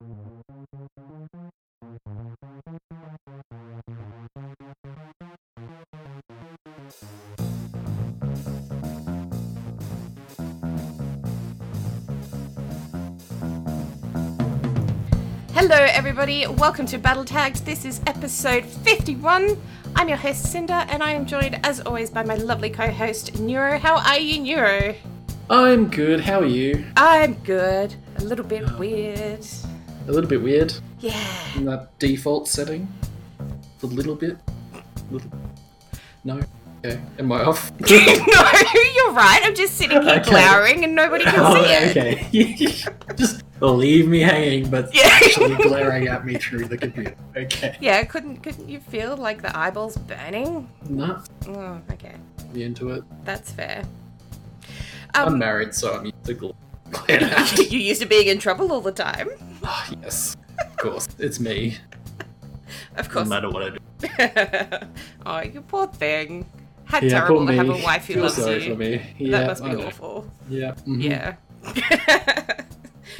Hello, everybody. Welcome to Battle Tagged. This is episode 51. I'm your host, Cinder, and I am joined, as always, by my lovely co host, Neuro. How are you, Neuro? I'm good. How are you? I'm good. A little bit weird. A little bit weird Yeah. in that default setting. A little bit. Little. No. Okay. Am I off? no, you're right. I'm just sitting here Okay. glowering and nobody can oh, see it. okay. Just leave me hanging, but Yeah. actually glaring at me through the computer. Okay. Yeah, couldn't couldn't you feel like the eyeballs burning? No. Oh, okay. Be into it. That's fair. I'm Um, married, so I'm used to gl- glaring. you used to being in trouble all the time. Ah, yes. Of course. It's me. Of course. No matter what I do. oh, you poor thing. How Yeah, terrible to have a wife who Feel loves sorry you. for me. Yeah, that must be awful. Yeah. mhm. Yeah.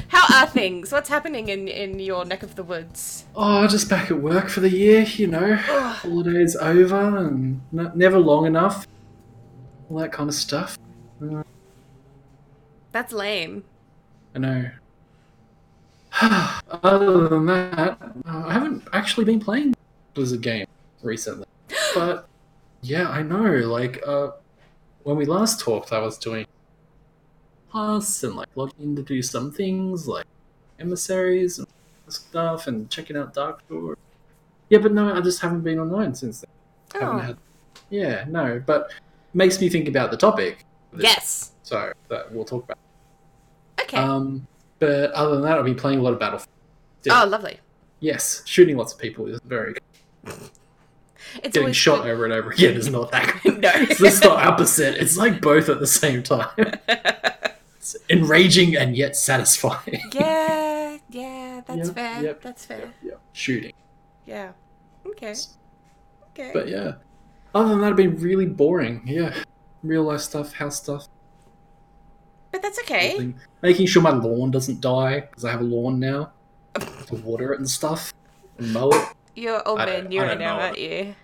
How are things? What's happening in, in your neck of the woods? Oh, just back at work for the year, you know. Holidays over and n- never long enough. All that kind of stuff. That's lame. I know. Other than that, uh, I haven't actually been playing Blizzard game recently. But yeah, I know. Like, uh, when we last talked, I was doing plus and like logging in to do some things like emissaries and stuff and checking out Darkshore. Yeah, but no, I just haven't been online since then. Haven't Oh, had. Yeah, no, but makes me think about the topic. yes. So that we'll talk about. Okay. Um, but other than that, I've been playing a lot of Battlefield. Oh, lovely. Yes, shooting lots of people is very good. It's Getting shot good. over and over again is not that good. No. it's just the opposite. It's like both at the same time. It's enraging and yet satisfying. yeah, yeah, that's Yep, fair. yep, That's fair. Yep, yep. Shooting. Yeah. Okay. Okay. But yeah. Other than that, I've been really boring. Yeah. Real life stuff, house stuff. But that's okay. Making- Making sure my lawn doesn't die, because I have a lawn now. to water it and stuff. And mow it. You're old I man don't- I Neuro don't now, aren't you?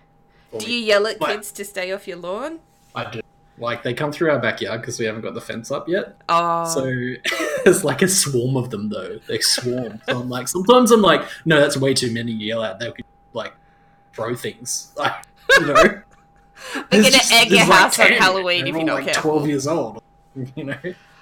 Do you yell at What? kids to stay off your lawn? I do. Like they come through our backyard because we haven't got the fence up yet. Oh. So it's like a swarm of them though. They swarm. so I'm like, sometimes I'm like, no, that's way too many to yell at. They could like throw things. Like, you know. They're gonna just- egg your there's, like, house on 10. Halloween if you're not like careful. Twelve years old. You know.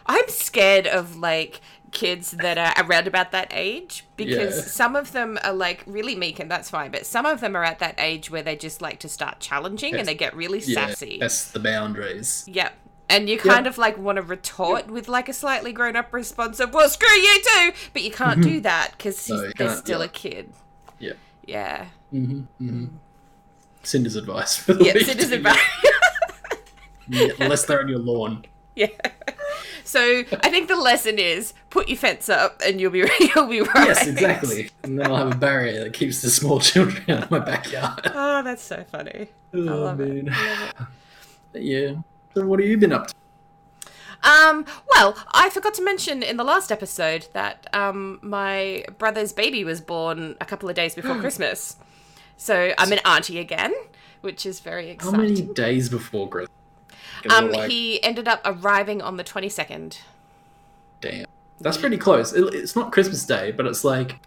I'm scared of like kids that are around about that age because Yeah. some of them are like really meek and that's fine, but some of them are at that age where they just like to start challenging and they get really Yeah. sassy. That's the boundaries. Yep. And you kind of like want to retort with like a slightly grown up response of, well, screw you too! But you can't do that because No, they're still yeah. a kid. Yeah. Yeah. hmm hmm Cinder's advice. For the Yeah, citizen advice. Unless they're on your lawn. yeah. So I think the lesson is put your fence up and you'll be you'll be right. Yes, exactly. And then I'll have a barrier that keeps the small children out of my backyard. Oh, that's so funny. Oh, love it. man. I love Yeah. So what have you been up to? Um, well, I forgot to mention in the last episode that um, my brother's baby was born a couple of days before Christmas. So I'm an auntie again, which is very exciting. How many days before Christmas? Um, like, he ended up arriving on the 22nd. damn. That's pretty close. It, it's not Christmas Day, but it's like.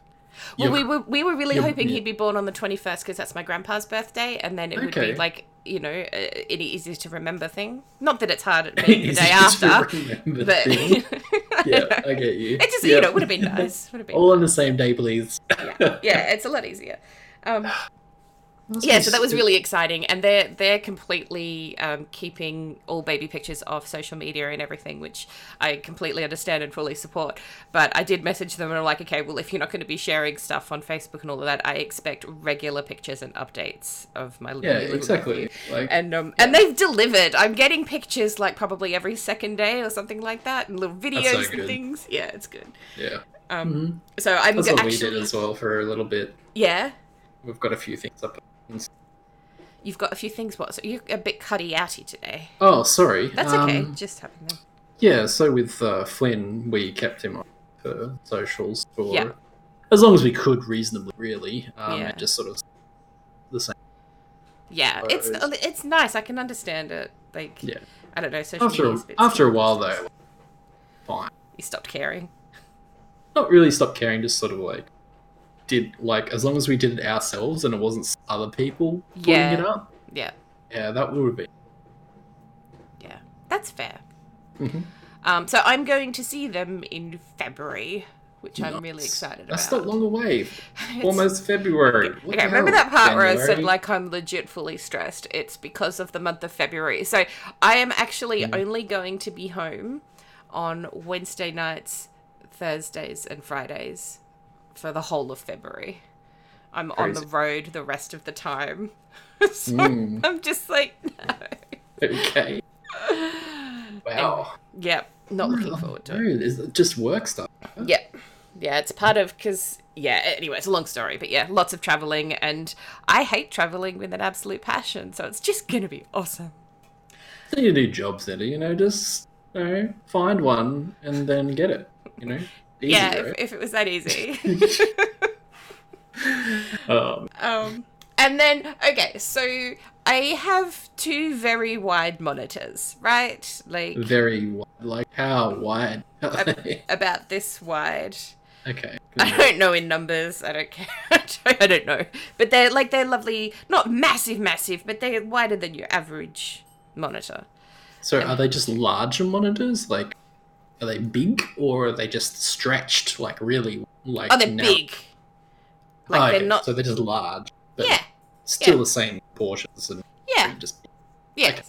Well, we were we were really hoping yeah. he'd be born on the 21st because that's my grandpa's birthday, and then it would be like you know an easier to remember thing. Not that it's hard the day after, but thing. Yeah. I get you. It just Yeah. you know would have been nice. Would have been All on the same day, please. yeah, yeah, it's a lot easier. Um, yeah, so that was really exciting, and they're they're completely um, keeping all baby pictures off social media and everything, which I completely understand and fully support. But I did message them and I'm like, okay, well, if you're not going to be sharing stuff on Facebook and all of that, I expect regular pictures and updates of my Yeah, little exactly. nephew. Like, And um, and they've delivered. I'm getting pictures like probably every second day or something like that, and little videos and things. Yeah, it's good. yeah. Um, so I'm That's what we did as well for a little bit. yeah. We've got a few things up. You've got a few things. What? So you're a bit cutty outy today. Oh, sorry. That's okay. Um, Just happened then. Yeah, so with uh, Flynn, we kept him on for socials for Yeah. as long as we could reasonably, really. Um, Yeah. and just sort of the same. Yeah, it's it's nice. I can understand it. Like, Yeah. I don't know. Social After a after a while, though, fine. you stopped caring. Not really stopped caring. Just sort of like did like as long as we did it ourselves and it wasn't other people putting Yeah. it up. Yeah, Yeah, that would be. yeah, that's fair. Mhm. Um, so I'm going to see them in February, which I'm really excited That's about. That's not long away. Almost February. What Okay, remember that part where I said like I'm legit fully stressed? It's because of the month of February. So I am actually Mm. only going to be home on Wednesday nights, Thursdays, and Fridays for the whole of February. I'm on the road the rest of the time. so Mm. I'm just like, no. Okay. Wow. Yeah, not looking forward to it. Dude, is it just work stuff? Yeah. Yeah, it's part of because yeah. Anyway, it's a long story, but yeah, lots of traveling, and I hate traveling with an absolute passion. So it's just gonna be awesome. So you do jobs there, you know, just you know, find one and then get it. You know, Easy, yeah, right? if, if it was that easy. um, um, and then okay, so I have two very wide monitors, right? Like very wide. like how wide? are they? about this wide. okay. I don't know in numbers. I don't care. I don't, I don't know. But they're like they're lovely, not massive, massive, but they're wider than your average monitor. So are they just larger monitors? Like, are they big or are they just stretched like really like? Oh, they're big. Like Oh, they're okay, not. So they're just large, but yeah, still yeah. the same portions and yeah, just yeah. okay.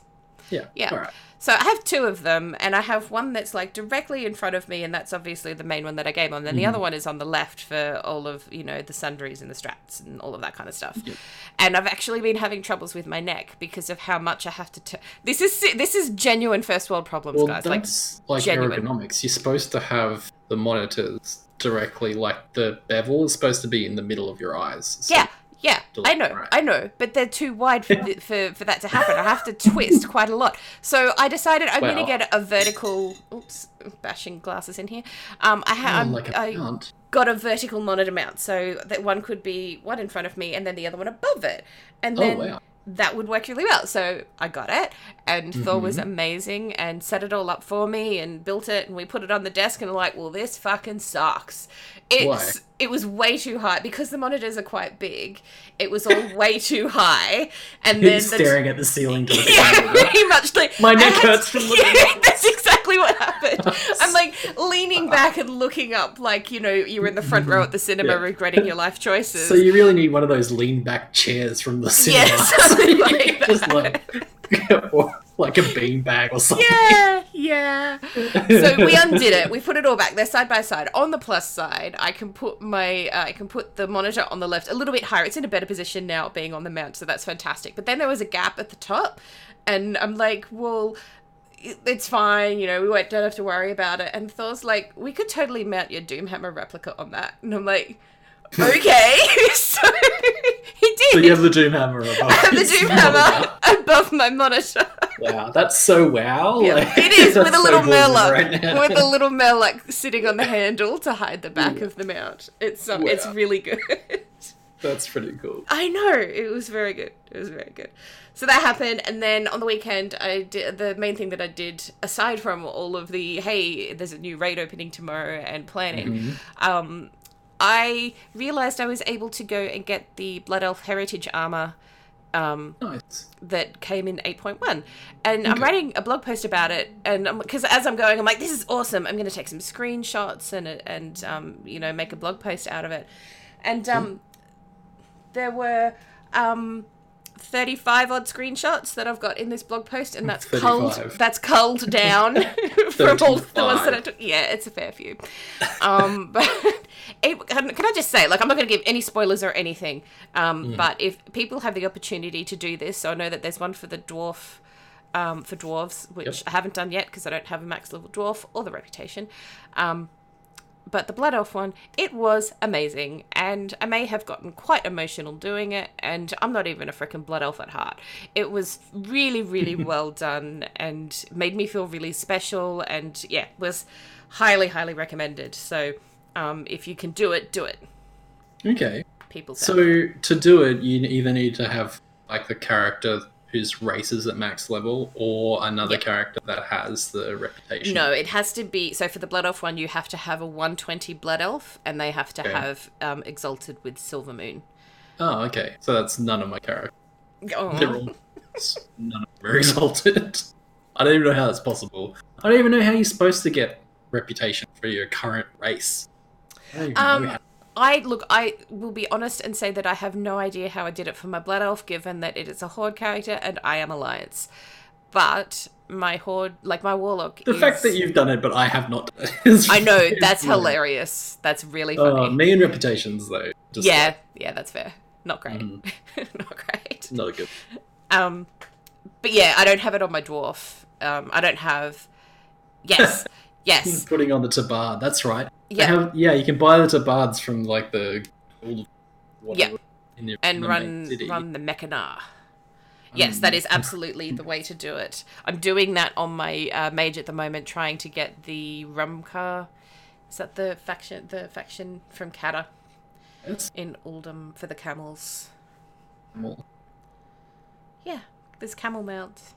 yeah. Yeah. All right. So I have two of them, and I have one that's like directly in front of me, and that's obviously the main one that I game on. Then the Mm-hmm. other one is on the left for all of you know the sundries and the straps and all of that kind of stuff. Yep. And I've actually been having troubles with my neck because of how much I have to. T- this is this is genuine first world problems, Well, guys. Like that's like, genuine. ergonomics. You're supposed to have the monitors directly, like the bevel is supposed to be in the middle of your eyes. So- yeah. Yeah, I know, right. I know, but they're too wide for, for for that to happen. I have to twist quite a lot. So I decided I'm going to get a vertical. Oops, bashing glasses in here. Um, I Oh, have like a I, got a vertical monitor mount so that one could be one in front of me and then the other one above it and Oh, then wow. that would work really well so i got it and thor was Mm-hmm. amazing and set it all up for me and built it and we put it on the desk and like well this fucking sucks it's Why? It was way too high because the monitors are quite big it was all way too high and then the staring at the ceiling to yeah, pretty much. Like My neck had- hurts from looking Yeah, that's exactly what happened. I'm like leaning back and looking up, like you know, you're in the front row at the cinema, Yeah. regretting your life choices. So you really need one of those lean back chairs from the cinema. Yeah, like Just like, or like a bean bag or something. yeah, yeah. So we undid it. We put it all back. They're side by side. On the plus side, I can put my uh, I can put the monitor on the left a little bit higher. It's in a better position now, being on the mount, so that's fantastic. But then there was a gap at the top, and I'm like, well. It's fine, you know. We won't, don't have to worry about it. And Thor's like, we could totally mount your Doomhammer replica on that. And I'm like, okay. so he did. So you have the Doom Hammer above. I have the It's Doomhammer above my monitor. Wow, that's so wow. Yeah, like, it is with a little Murloc, right with a little Murloc sitting on the handle to hide the back of the mount. It's um, it's really good. That's pretty cool. I know it was very good. It was very good. So that happened, and then on the weekend, I did the main thing that I did aside from all of the hey, there's a new raid opening tomorrow and planning. Mm-hmm. Um, I realized I was able to go and get the Blood Elf Heritage armor. Um, Nice. that came in 8.1 and i'm writing a blog post about it and because as i'm going i'm like this is awesome i'm going to take some screenshots and and um, you know make a blog post out of it and um, there were um, 35 odd screenshots that I've got in this blog post, and that's culled. That's culled down from all the ones that I took. Yeah, it's a fair few. Um, but it, can I just say, like, I'm not going to give any spoilers or anything. Um, But if people have the opportunity to do this, so I know that there's one for the dwarf. Um, for dwarves, which Yep. I haven't done yet because I don't have a max level dwarf or the reputation. Um, but the Blood Elf one, it was amazing, and I may have gotten quite emotional doing it, and I'm not even a freaking Blood Elf at heart. It was really, really well done, and made me feel really special, and yeah, was highly, highly recommended. So, um, if you can do it, do it. Okay. people say. So to do it, you either need to have like the character whose race is at max level, or another Yep. character that has the reputation. No, it has to be. So for the Blood Elf one, you have to have a 120 Blood Elf, and they have to Okay. have um, Exalted with Silver Moon. Oh, okay. So that's none of my characters. Oh. They're all none of them are exalted. I don't even know how that's possible. I don't even know how you're supposed to get reputation for your current race. I Um. I look. I will be honest and say that I have no idea how I did it for my Blood Elf, given that it is a Horde character and I am Alliance. But my Horde, like my Warlock, The is... fact that you've done it, but I have not done it. is I know that's hilarious. That's really funny. Uh, me and reputations though. Just yeah, like, yeah, that's fair. Not great. Mhm. Not great. not good. Um, but yeah, I don't have it on my dwarf. Um, I don't have. Yes, yes, Putting on the tabard. That's right. Yeah, have- yeah, you can buy the tabards from like the in the, and the run run the Mechanar. Yes, that is absolutely the way to do it. I'm doing that on my uh, mage at the moment, trying to get the Rumcar. Is that the faction? The faction from Kata That's in Uldum for the camels. cool. Yeah, there's camel mounts.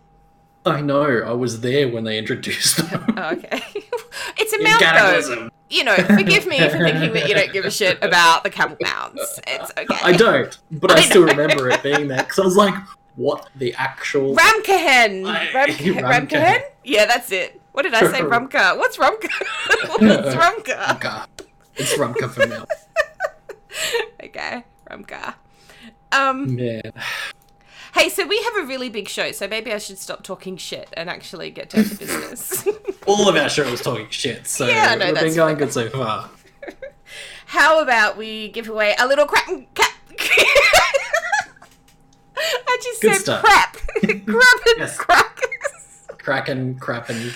I know. I was there when they introduced them. Oh, okay, it's a In mount though. You know, forgive me for thinking that you don't give a shit about the camel mounts. It's okay. I don't, but I, I still remember it being there because I was like, "What the actual?" Ramkahen. I- Ramkahen. Ramkahen. Ramkahen? Yeah, that's it. What did I say? Rumka. What's Rumka? What's Rumka? Rumka. It's Rumka for now. Okay, Rumka. Um, Man, hey, so we have a really big show, so maybe I should stop talking shit and actually get down to business. all of our show was talking shit, so Yeah, know, we've been going good so far. How about we give away a little crap cat? I just Good said stuff. crap. crap and Yes. crackers. Cracking, crapping,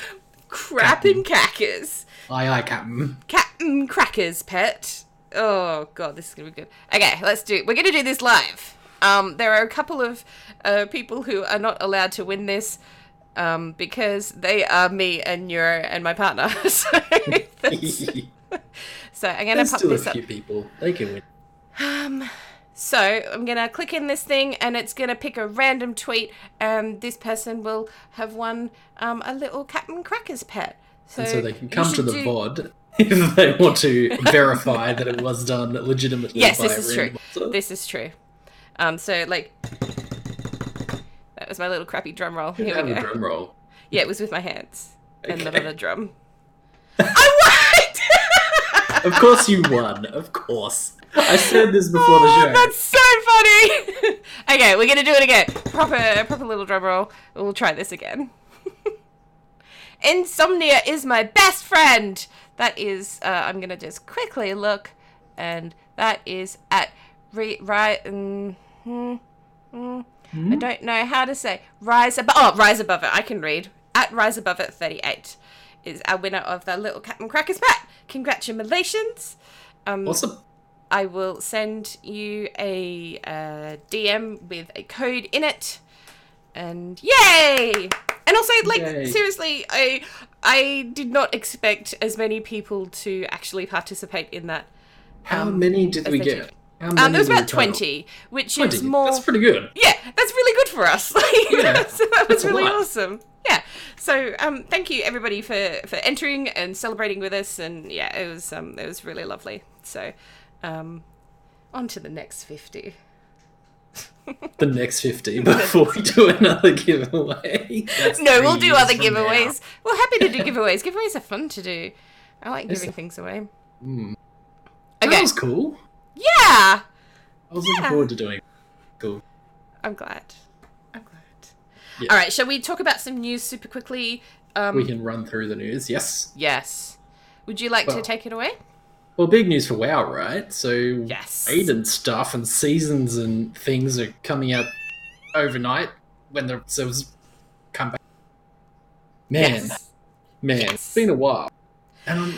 Crap and crackers. aye aye, Captain. Captain Crackers pet. Oh god, this is gonna be good. Okay, let's do. We're gonna do this live. Um, there are a couple of uh, people who are not allowed to win this um, because they are me and Neuro and my partner. so, so I'm gonna There's pop still a this up. few people. They can win. Um, so I'm gonna click in this thing, and it's gonna pick a random tweet, and this person will have won um, a little Captain Crackers pet. So, and so they can come to the do- VOD if they want to verify that it was done legitimately. Yes, by this a is true. This is true. Um, so like was my little crappy drum roll. Here we a go. drum roll. Yeah, it was with my hands and not Okay. on a drum. I won! Of course you won. Of course. I said this before the Oh, show. that's so funny. okay, we're gonna do it again. Proper, proper little drum roll. We'll try this again. Insomnia is my best friend. That is. Uh, I'm gonna just quickly look, and that is at re- right. Mm, hmm, mm, I don't know how to say rise above. Oh, rise above it. I can read at rise above it. Thirty-eight is our winner of the little Captain Crackers pat. Congratulations. Um, Awesome. I will send you a uh, DM with a code in it, and yay! And also, like Yay. seriously, I I did not expect as many people to actually participate in that. How um, many did we get? did. Um, was about twenty, which 20. is more. That's pretty good. Yeah, that's really good for us. Yeah, so that was really awesome. Yeah. So um, thank you everybody for for entering and celebrating with us, and yeah, it was um, it was really lovely. So, um, on to the next fifty. The next 50 before we do another giveaway. That's No, we'll do other from now. giveaways. We're happy to do giveaways. Giveaways are fun to do. I like giving things away. Mm. That Okay. was cool. Yeah, I was looking forward to doing it. Cool. I'm glad. I'm glad. Yeah. All right, shall we talk about some news super quickly? Um, we can run through the news, yes. Yes. Would you like to take it away? Well, big news for WoW, right? So, Yes. Aiden stuff and seasons and things are coming out overnight when the servers come back. Man, Yes. man, Yes. it's been a while. And I'm,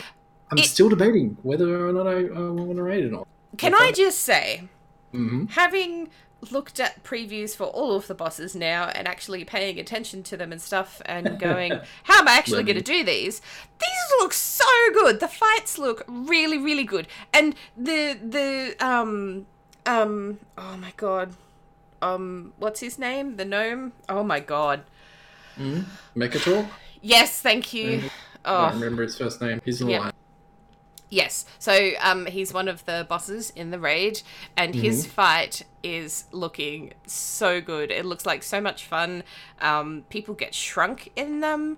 I'm It- still debating whether or not I, I want to raid or not. Can I just say, hmm having looked at previews for all of the bosses now and actually paying attention to them and stuff and going, how am I actually going to do these? These look so good. The fights look really, really good. And the, the, um, um, oh my god. Um, what's his name? The gnome? Oh my god. Mm, Mekkatorque? Yes, thank you. Mm, I don't remember his first name. He's in the Yep. line. Yes. So um, he's one of the bosses in the raid, and his fight is looking so good. It looks like so much fun. Um, people get shrunk in them.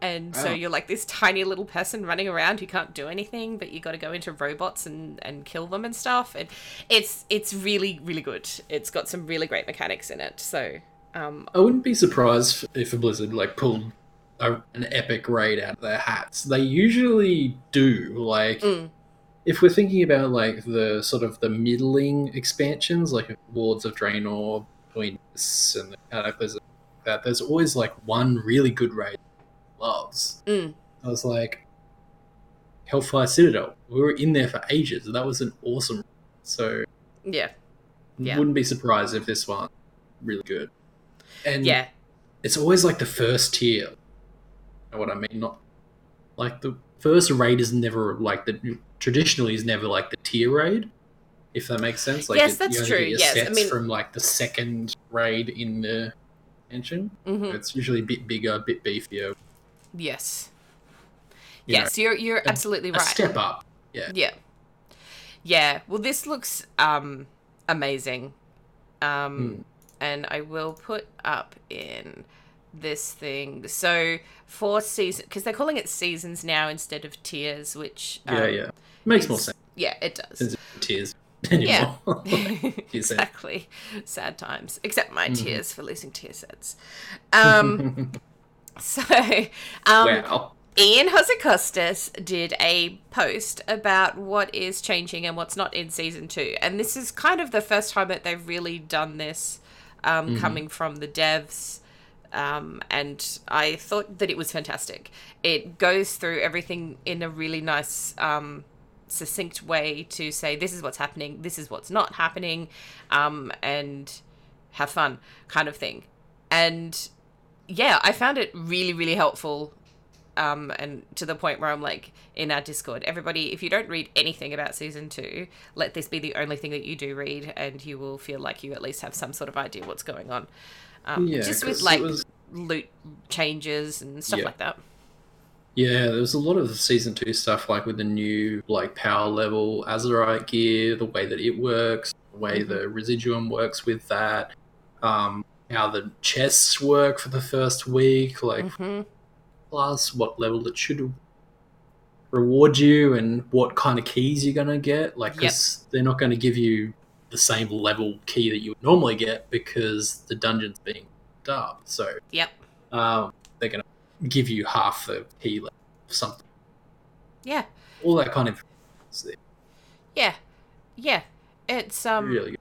And so Wow. you're like this tiny little person running around who can't do anything, but you got to go into robots and, and kill them and stuff. And it's it's really really good. It's got some really great mechanics in it. So um, I wouldn't be surprised if a Blizzard like pulled a, an epic raid out of their hats. They usually do. Like, Mm. if we're thinking about like the sort of the middling expansions, like Warlords of Draenor, between this and the Cataclysm, that there's always like one really good raid loves. Mm. I was like, Hellfire Citadel. We were in there for ages. That was an awesome. So yeah, Yeah. wouldn't be surprised if this one really good. And yeah, it's always like the first tier. Know what I mean? Not like the first raid is never like the traditionally is never like the tier raid. If that makes sense. Like Yes, it- that's true, yes, I mean- from like the second raid in the engine. hmm It's usually a bit bigger, a bit beefier. yes, you know, yes. You're you're a- absolutely a right. step up. Yeah. Yeah. Yeah. Well, this looks um amazing. Um Hmm. and I will put up in this thing. So, for season cuz they're calling it seasons now instead of tiers, which um, Yeah, yeah. Makes more sense. Yeah, it does. Tiers anymore. Yeah. Exactly. Sad times. Except my Mhm. tears for losing tier sets. Um so um wow. Ion Hazzikostas did a post about what is changing and what's not in season two. And this is kind of the first time that they've really done this um, coming from the devs. Um, and I thought that it was fantastic. It goes through everything in a really nice, um, succinct way to say this is what's happening, this is what's not happening, um, and have fun kind of thing. And yeah, I found it really, really helpful um, and to the point where I'm like in our Discord, everybody, if you don't read anything about season two, let this be the only thing that you do read, and you will feel like you at least have some sort of idea what's going on. Um, Yeah, just with like was- loot changes and stuff like that. Yeah, there was a lot of season two stuff, like with the new like power level Azerite gear, the way that it works, the way Mhm. the residuum works with that, um, how the chests work for the first week, like hmm plus what level it should reward you, and what kind of keys you're gonna get. Like, Yep. they're not going to give you the same level key that you would normally get because the dungeon's being up. So Yep. um, they're going to give you half the key level, something Yeah. all that kind of Yeah. Yeah. It's um really good.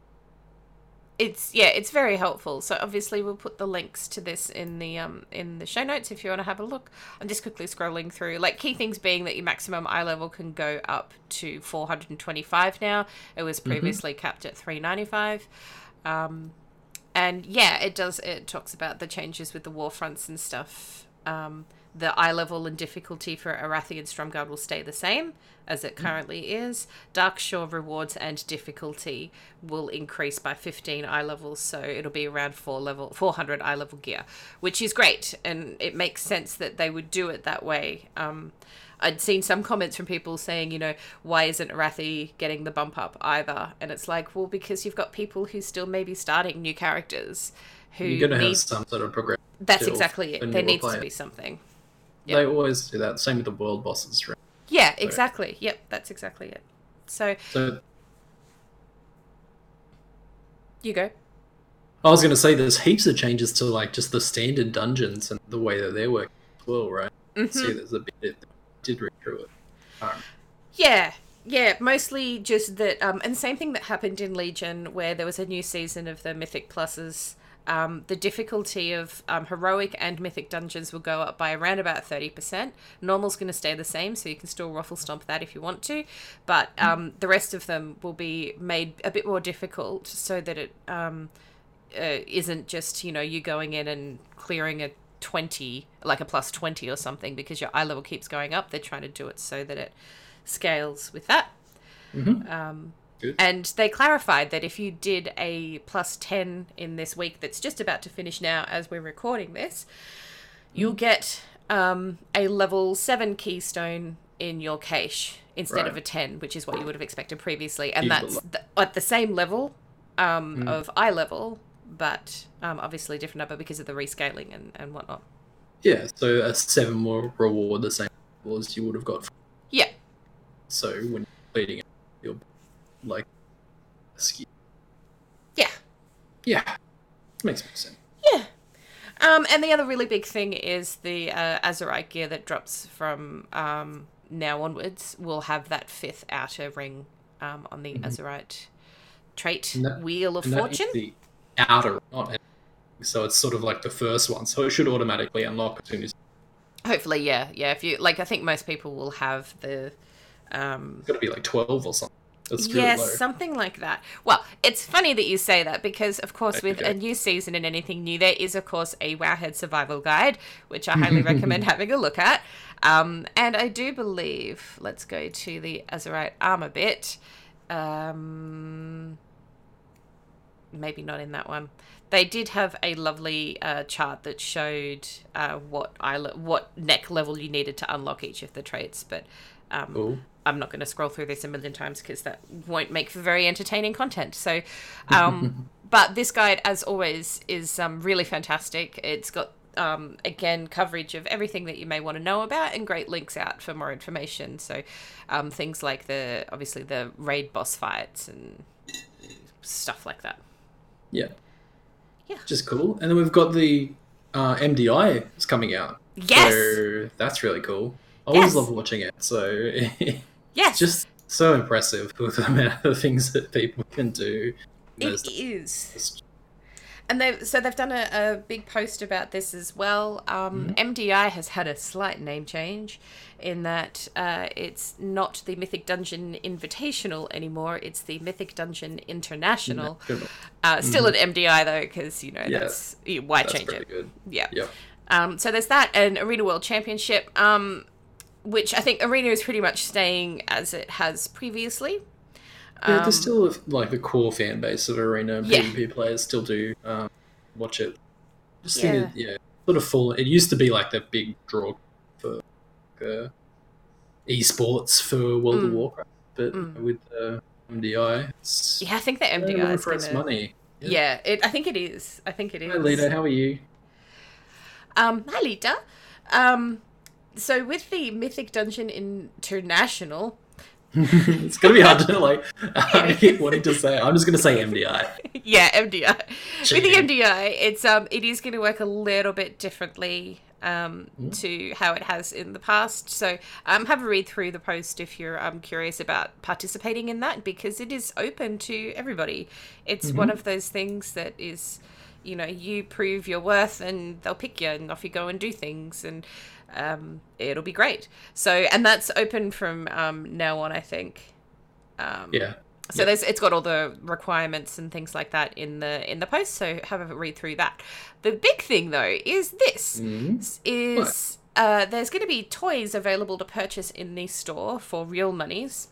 It's yeah it's very helpful. So obviously we'll put the links to this in the um in the show notes if you want to have a look. I'm just quickly scrolling through like key things being that your maximum eye level can go up to 425 now. It was previously capped at 395 um and yeah it does it talks about the changes with the war fronts and stuff. Um the eye level and difficulty for Arathi and Stromgarde will stay the same as it currently is. Dark Shore rewards and difficulty will increase by 15 eye levels, so it'll be around 4 level 400 eye level gear, which is great and it makes sense that they would do it that way. Um, I'd seen some comments from people saying, you know, why isn't Arathi getting the bump up either? And it's like, well, because you've got people who still may be starting new characters who You're going to need have some sort of progression. that's exactly it. There needs to be something. Yeah. They always do that. Same with the world bosses. Right? Yeah, exactly. Yep, that's exactly it. So So you go. I was going to say there's heaps of changes to like just the standard dungeons and the way that they're working as well, right? Mhm. See, there's a bit that did read through it. Um, Yeah, yeah. Mostly just that, um, and same thing that happened in Legion, where there was a new season of the Mythic Pluses. Um, the difficulty of um, heroic and mythic dungeons will go up by around about thirty percent. Normal's going to stay the same, so you can still ruffle stomp that if you want to, but um, the rest of them will be made a bit more difficult so that it um, uh, isn't just you know you going in and clearing a 20 like a plus 20 or something because your eye level keeps going up they're trying to do it so that it scales with that Mhm. um, Good. and they clarified that if you did a plus 10 in this week that's just about to finish now as we're recording this you'll get um, a level 7 keystone in your cache instead of a 10 which is what you would have expected previously and it that's th- at the same level um, Mm. of eye level but um, obviously different number because of the rescaling and, and whatnot Yeah, so a seven more reward the same as you would have got. yeah So when you're completing it, you'll like ski. yeah Yeah, makes more sense. Yeah. Um, and the other really big thing is the uh, Azerite gear that drops from um, now onwards will have that fifth outer ring um, on the Azerite trait Mm-hmm. That- Wheel of And that is Fortune. the outer, not so it's sort of like the first one. So it should automatically unlock as soon as Hopefully, yeah, yeah. If you like, I think most people will have the. Um, it's got to be like twelve or something. Yes, low. something like that. Well, it's funny that you say that because, of course, with Okay. a new season and anything new, there is, of course, a Wowhead survival guide, which I highly recommend having a look at. Um, and I do believe, let's go to the Azerite armor bit. Um, maybe not in that one. They did have a lovely uh, chart that showed uh, what le- what neck level you needed to unlock each of the traits, but um, I'm not going to scroll through this a million times because that won't make for very entertaining content. So, um, but this guide, as always, is um, really fantastic. It's got um, again coverage of everything that you may want to know about and great links out for more information. So, um, things like the obviously the raid boss fights and stuff like that. Yeah. Yeah. Just cool. And then we've got the uh, MDI is coming out. Yes, So that's really cool. I always Yes. love watching it. So it's yes, just so impressive with the amount of things that people can do. It is. And they so they've done a, a big post about this as well. Um, MDI has had a slight name change, in that uh, it's not the Mythic Dungeon Invitational anymore. It's the Mythic Dungeon International. Uh, still an MDI though, because you know Yeah, that's why That's change it? good. Yeah. Yep. Um, so there's that, and Arena World Championship, um, which I think Arena is pretty much staying as it has previously. Yeah, Um, there's still like the core fan base of arena and Yeah. PvP players still do um, watch it. Just Yeah. think it, yeah, sort of full. It used to be like the big draw for uh, esports for World of Mm. Warcraft, but Mm. with uh, MDI, it's Yeah, I think the yeah, MDI is for gonna. its money. Yeah, it, I think it is. I think it is. Hi, Lita, how are you? Um, hi, Lita. Um, so with the Mythic Dungeon International, it's gonna be hard to like. I keep wanting to say. I'm just gonna say MDI. yeah, MDI. With the MDI, it's um, it is going to work a little bit differently um Hmm. to how it has in the past. So um, have a read through the post if you're um curious about participating in that because it is open to everybody. It's Mm-hmm. one of those things that is. You know, you prove your worth, and they'll pick you, and off you go and do things, and um, it'll be great. So, and that's open from um, now on, I think. Um, Yeah. so Yeah. there's it's got all the requirements and things like that in the in the post. So have a read through that. The big thing though is this Mhm. is uh, there's going to be toys available to purchase in the store for real monies,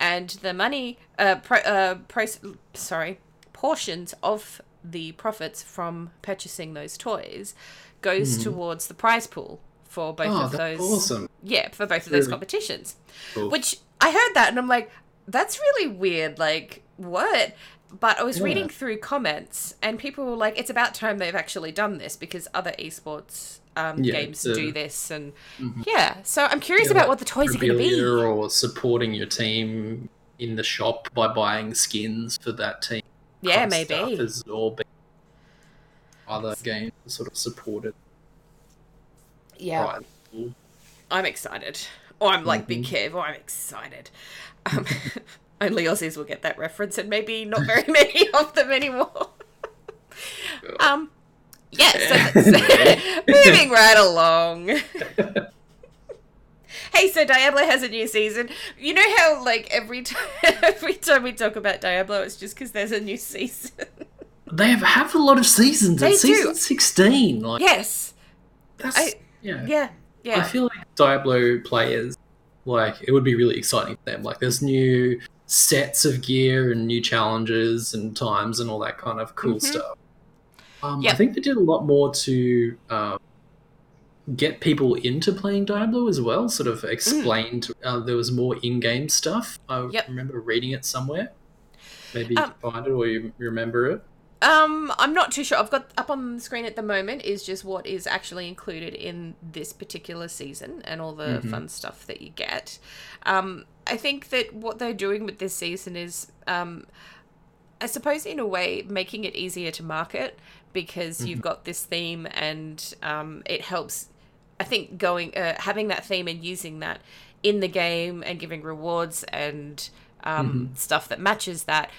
and the money uh, pro, uh price sorry portions of the profits from purchasing those toys goes towards the prize pool for both Oh, of those awesome. yeah for both of those Really competitions Cool. which I heard that and I'm like, that's really weird. Like, what? But I was Yeah. reading through comments and people were like, it's about time they've actually done this because other esports um, Yeah, games do this. And yeah, so I'm curious Yeah, about like what the toys are going to be. or supporting your team in the shop by buying skins for that team. Yeah, maybe. Has all been other games sort of supported. Yeah, Right. I'm excited. Or I'm like Mm-hmm. Big Kev, or I'm excited. Um, only Aussies will get that reference and maybe not very many of them anymore. um, yeah, so moving right along. Hey, so Diablo has a new season. You know how like every time every time we talk about Diablo, it's just because there's a new season. they have, have a lot of seasons. They it's do. season sixteen. Like Yes. that's I- yeah. Yeah. I feel like Diablo players, like it would be really exciting for them. Like there's new sets of gear and new challenges and times and all that kind of cool Mhm. stuff. Um, I think they did a lot more to um, get people into playing Diablo as well. Sort of explained uh, there was more in-game stuff. I Mm. Yep. remember reading it somewhere. Maybe you Um, can find it or you remember it. Um, I'm not too sure. I've got up on the screen at the moment is just what is actually included in this particular season and all the Mhm. fun stuff that you get. Um, I think that what they're doing with this season is, um, I suppose, in a way, making it easier to market because you've got this theme and um, it helps. I think going uh, having that theme and using that in the game and giving rewards and um, stuff that matches that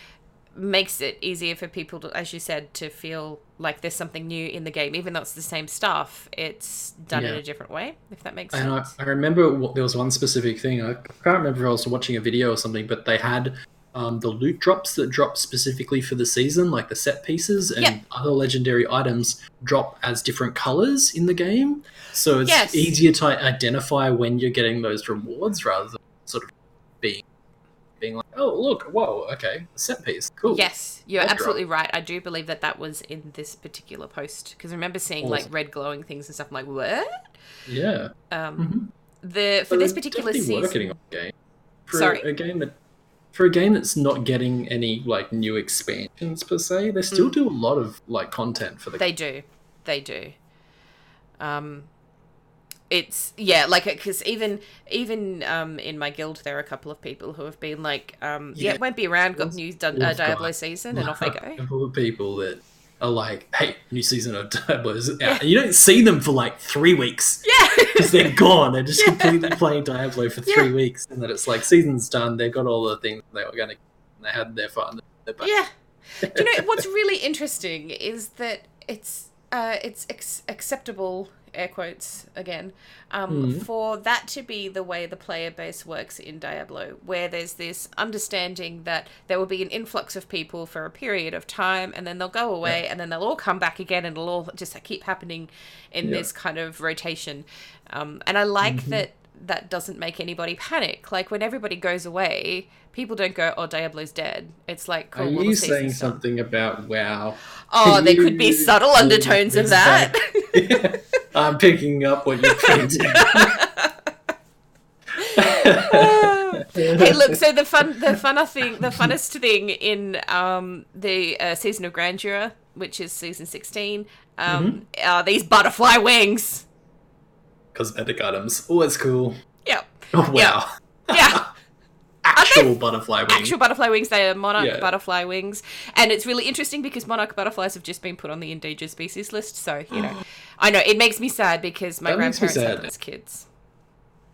makes it easier for people to, as you said, to feel like there's something new in the game, even though it's the same stuff. It's done in a different way, if that makes sense. And I, sense. I remember what, there was one specific thing. I can't remember if I was watching a video or something, but they had um, the loot drops that drop specifically for the season, like the set pieces and Yeah. other legendary items, drop as different colors in the game. So it's Yes. easier to identify when you're getting those rewards rather than sort of being being like, oh look, whoa, okay, a set piece, cool. Yes, you're That's absolutely right. I do believe that that was in this particular post because I remember seeing like red glowing things and stuff. I'm like, what? yeah. Um, Mhm. the for But this particular season, game. For Sorry. a game that for a game that's not getting any like new expansions per se, they still Mm. do a lot of like content for the they do, they do. Um, it's yeah, like because even even um in my guild there are a couple of people who have been like, um, yeah, Yeah. it won't be around. Got We've- new dun- uh, we've got Diablo season, and off they go. couple of people that are like, "Hey, new season of Diablo is out," and you don't see them for like three weeks Yeah, because they're gone. They're just Yeah. completely playing Diablo for three Yeah. weeks, and then it's like season's done. They've got all the things they were going to. They had their fun. They're. Yeah. Do you know what's really interesting is that it's uh, it's ex- acceptable air quotes again um, Mhm. for that to be the way the player base works in Diablo, where there's this understanding that there will be an influx of people for a period of time, and then they'll go away, and then they'll all come back again, and it'll all just keep happening in Yeah. this kind of rotation. Um, and I like Mhm. that that doesn't make anybody panic. Like when everybody goes away, people don't go, "Oh, Diablo's dead." It's like, cool. Are well, you saying something about WoW? Oh, there could be subtle undertones of that. I'm picking up what you're printing. hey, look. So the fun, the funner thing, the funnest thing in um, the uh, season of Grandeur, which is season sixteen, um, Mm-hmm. are these butterfly wings. Cosmetic items. Oh, that's cool. Yep. Oh, wow. Yeah. Actual butterfly wings. Actual butterfly wings. They are monarch Yeah. butterfly wings, and it's really interesting because monarch butterflies have just been put on the endangered species list. So you know, I know it makes me sad because my That grandparents had them as kids.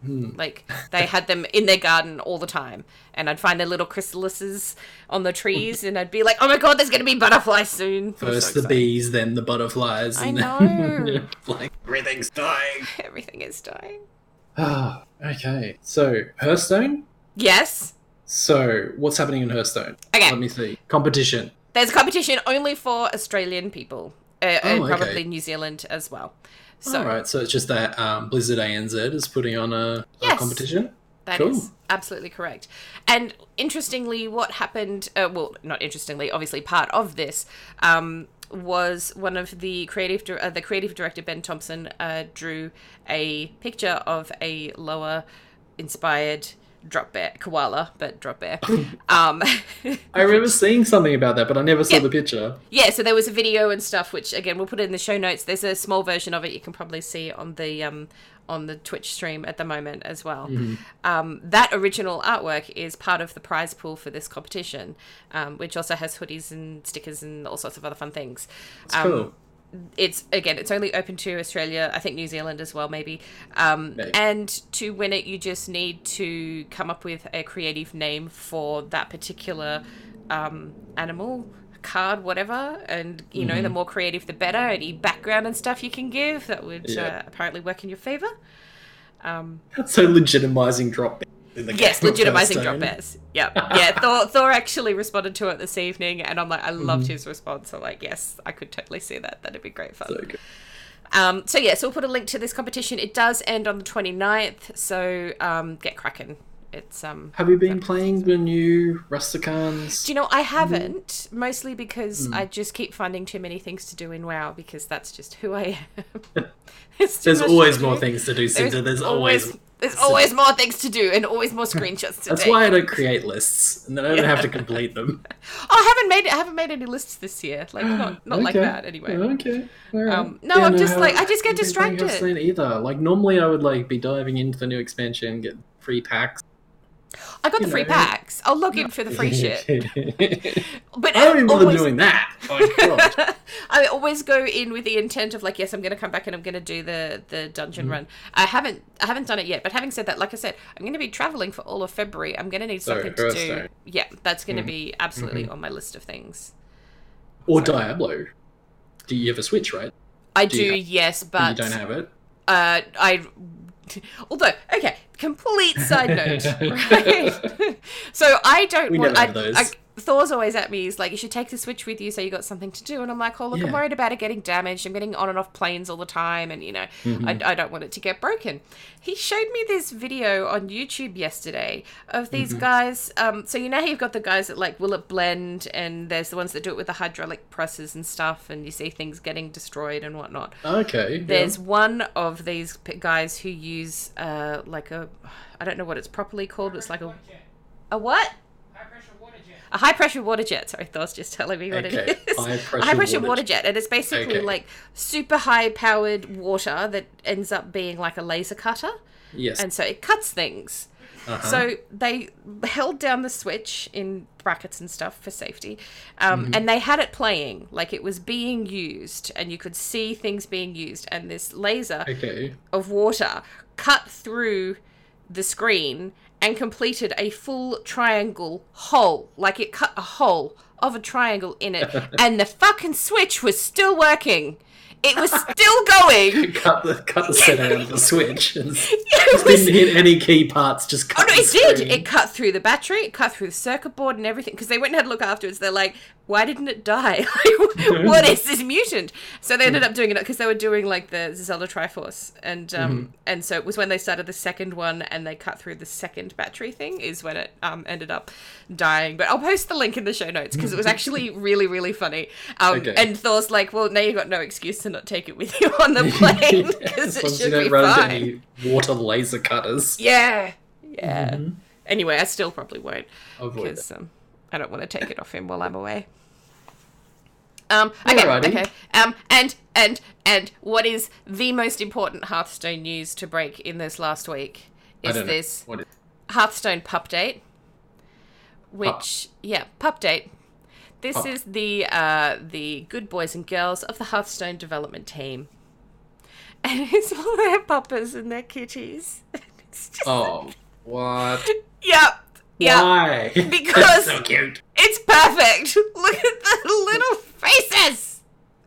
Hmm. Like they had them in their garden all the time, and I'd find their little chrysalises on the trees, and I'd be like, "Oh my god, there's gonna be butterflies soon!" First so the bees, then the butterflies. I and know. Then, like, everything's dying. Everything is dying. Ah, okay. So, Hearthstone? Yes. So, what's happening in Hearthstone? Okay. Let me see. Competition. There's a competition only for Australian people, uh, and Oh, okay. probably New Zealand as well. So Alright, so it's just that um, Blizzard ANZ is putting on a, a Yes. competition? That is Cool. absolutely correct. And interestingly, what happened, uh, well, not interestingly, obviously part of this, um, was one of the creative, uh, the creative director, Ben Thompson, uh, drew a picture of a lower inspired drop bear, koala, but drop bear. um, I remember seeing something about that, but I never saw Yeah. the picture. yeah, so there was a video and stuff, which again we'll put in the show notes. There's a small version of it you can probably see on the um, on the Twitch stream at the moment as well. Um, that original artwork is part of the prize pool for this competition, um, which also has hoodies and stickers and all sorts of other fun things. Um, cool. It's again it's only open to australia i think new zealand as well maybe um, Maybe. and to win it you just need to come up with a creative name for that particular um, animal card whatever and you know the Mhm. more creative the better any background and stuff you can give that would Yeah. uh, apparently work in your favor um, So legitimizing drop. Yes, legitimizing drop bears. Yeah, yeah. Thor, Thor actually responded to it this evening, and I'm like, I loved Mm-hmm. his response. I'm like, yes, I could totally see that. That'd be great fun. So. Um, so yeah, so we'll put a link to this competition. It does end on the 29th, so um, get cracking. It's um. Have you been playing the new Rastakhan's? Do you know I haven't mostly because Hmm. I just keep finding too many things to do in WoW because that's just who I am. There's always more do. things to do, Cinder. There's, always. There's always more things to do and always more screenshots to do. That's take. why I don't create lists, and then I don't have to complete them. Oh, I haven't made I haven't made any lists this year. Like not not like that anyway. Okay. alright. Um, no, I'm just like- I just get haven't been playing distracted. Hearthstone Either like normally, I would like be diving into the new expansion, get free packs. I got the free know. packs. I'll log in for the free shit. but I don't even always- doing that. Oh. I always go in with the intent of like, yes, I'm going to come back and I'm going to do the the dungeon mm-hmm. run. I haven't I haven't done it yet, but having said that, like I said, I'm going to be traveling for all of February. I'm going to need So, something to do. Yeah, that's going to mm-hmm. be absolutely mm-hmm. on my list of things. or Diablo. Do you have a Switch, right? I Do do, you- yes, And but you don't have it. uh, I. Although, okay, complete side note, right? so I don't We want. never I, have those. I, Thor's always at me. He's like, "You should take the Switch with you, so you got something to do." And I'm like, "Oh, look, I'm worried about it getting damaged. I'm getting on and off planes all the time, and you know, Mm-hmm. I, I don't want it to get broken." He showed me this video on YouTube yesterday of these Mm-hmm. guys. Um, so you know you've got the guys that like will it blend, and there's the ones that do it with the hydraulic presses and stuff, and you see things getting destroyed and whatnot. Okay. yeah. There's one of these guys who use uh like a I don't know what it's properly called. It's like a a what? A high pressure water jet. Sorry, Thor's just telling me what Okay, it is. high a pressure high pressure water water jet, and it's basically Okay. like super high powered water that ends up being like a laser cutter, yes. and so it cuts things. Uh-huh. So they held down the switch in brackets and stuff for safety, um, Mm-hmm. and they had it playing like it was being used, and you could see things being used, and this laser okay. of water cut through the screen and completed a full triangle hole. Like it cut a hole of a triangle in it, and the fucking switch was still working. It was still going. Cut the cut the set out of the Switch. And It was- didn't hit any key parts. Just Oh cut. no, the it did. It cut through the battery. It cut through the circuit board and everything. Because they went and had a look afterwards. They're like, "Why didn't it die? What is this mutant?" So they ended up doing it because they were doing like the Zelda Triforce, and um, Mm-hmm. and so it was when they started the second one and they cut through the second battery thing is when it um ended up dying. But I'll post the link in the show notes because it was actually really really funny. Um, Okay. and Thor's like, "Well, now you've got no excuse to not take it with you on the plane because it should don't be run into fine." any water laser cutters. Yeah, yeah. Anyway, I still probably won't because um, I don't want to take it off him while I'm away. Um, okay, Alrighty. okay. Um, and and and what is the most important Hearthstone news to break in this last week is this What is- Hearthstone pup date, which yeah, pup date. This Pup. is the uh, the good boys and girls of the Hearthstone development team, and it's all their puppers and their kitties. It's just Oh, what? Yep. Yep. Why? Because- so cute. It's perfect. Look at the little faces.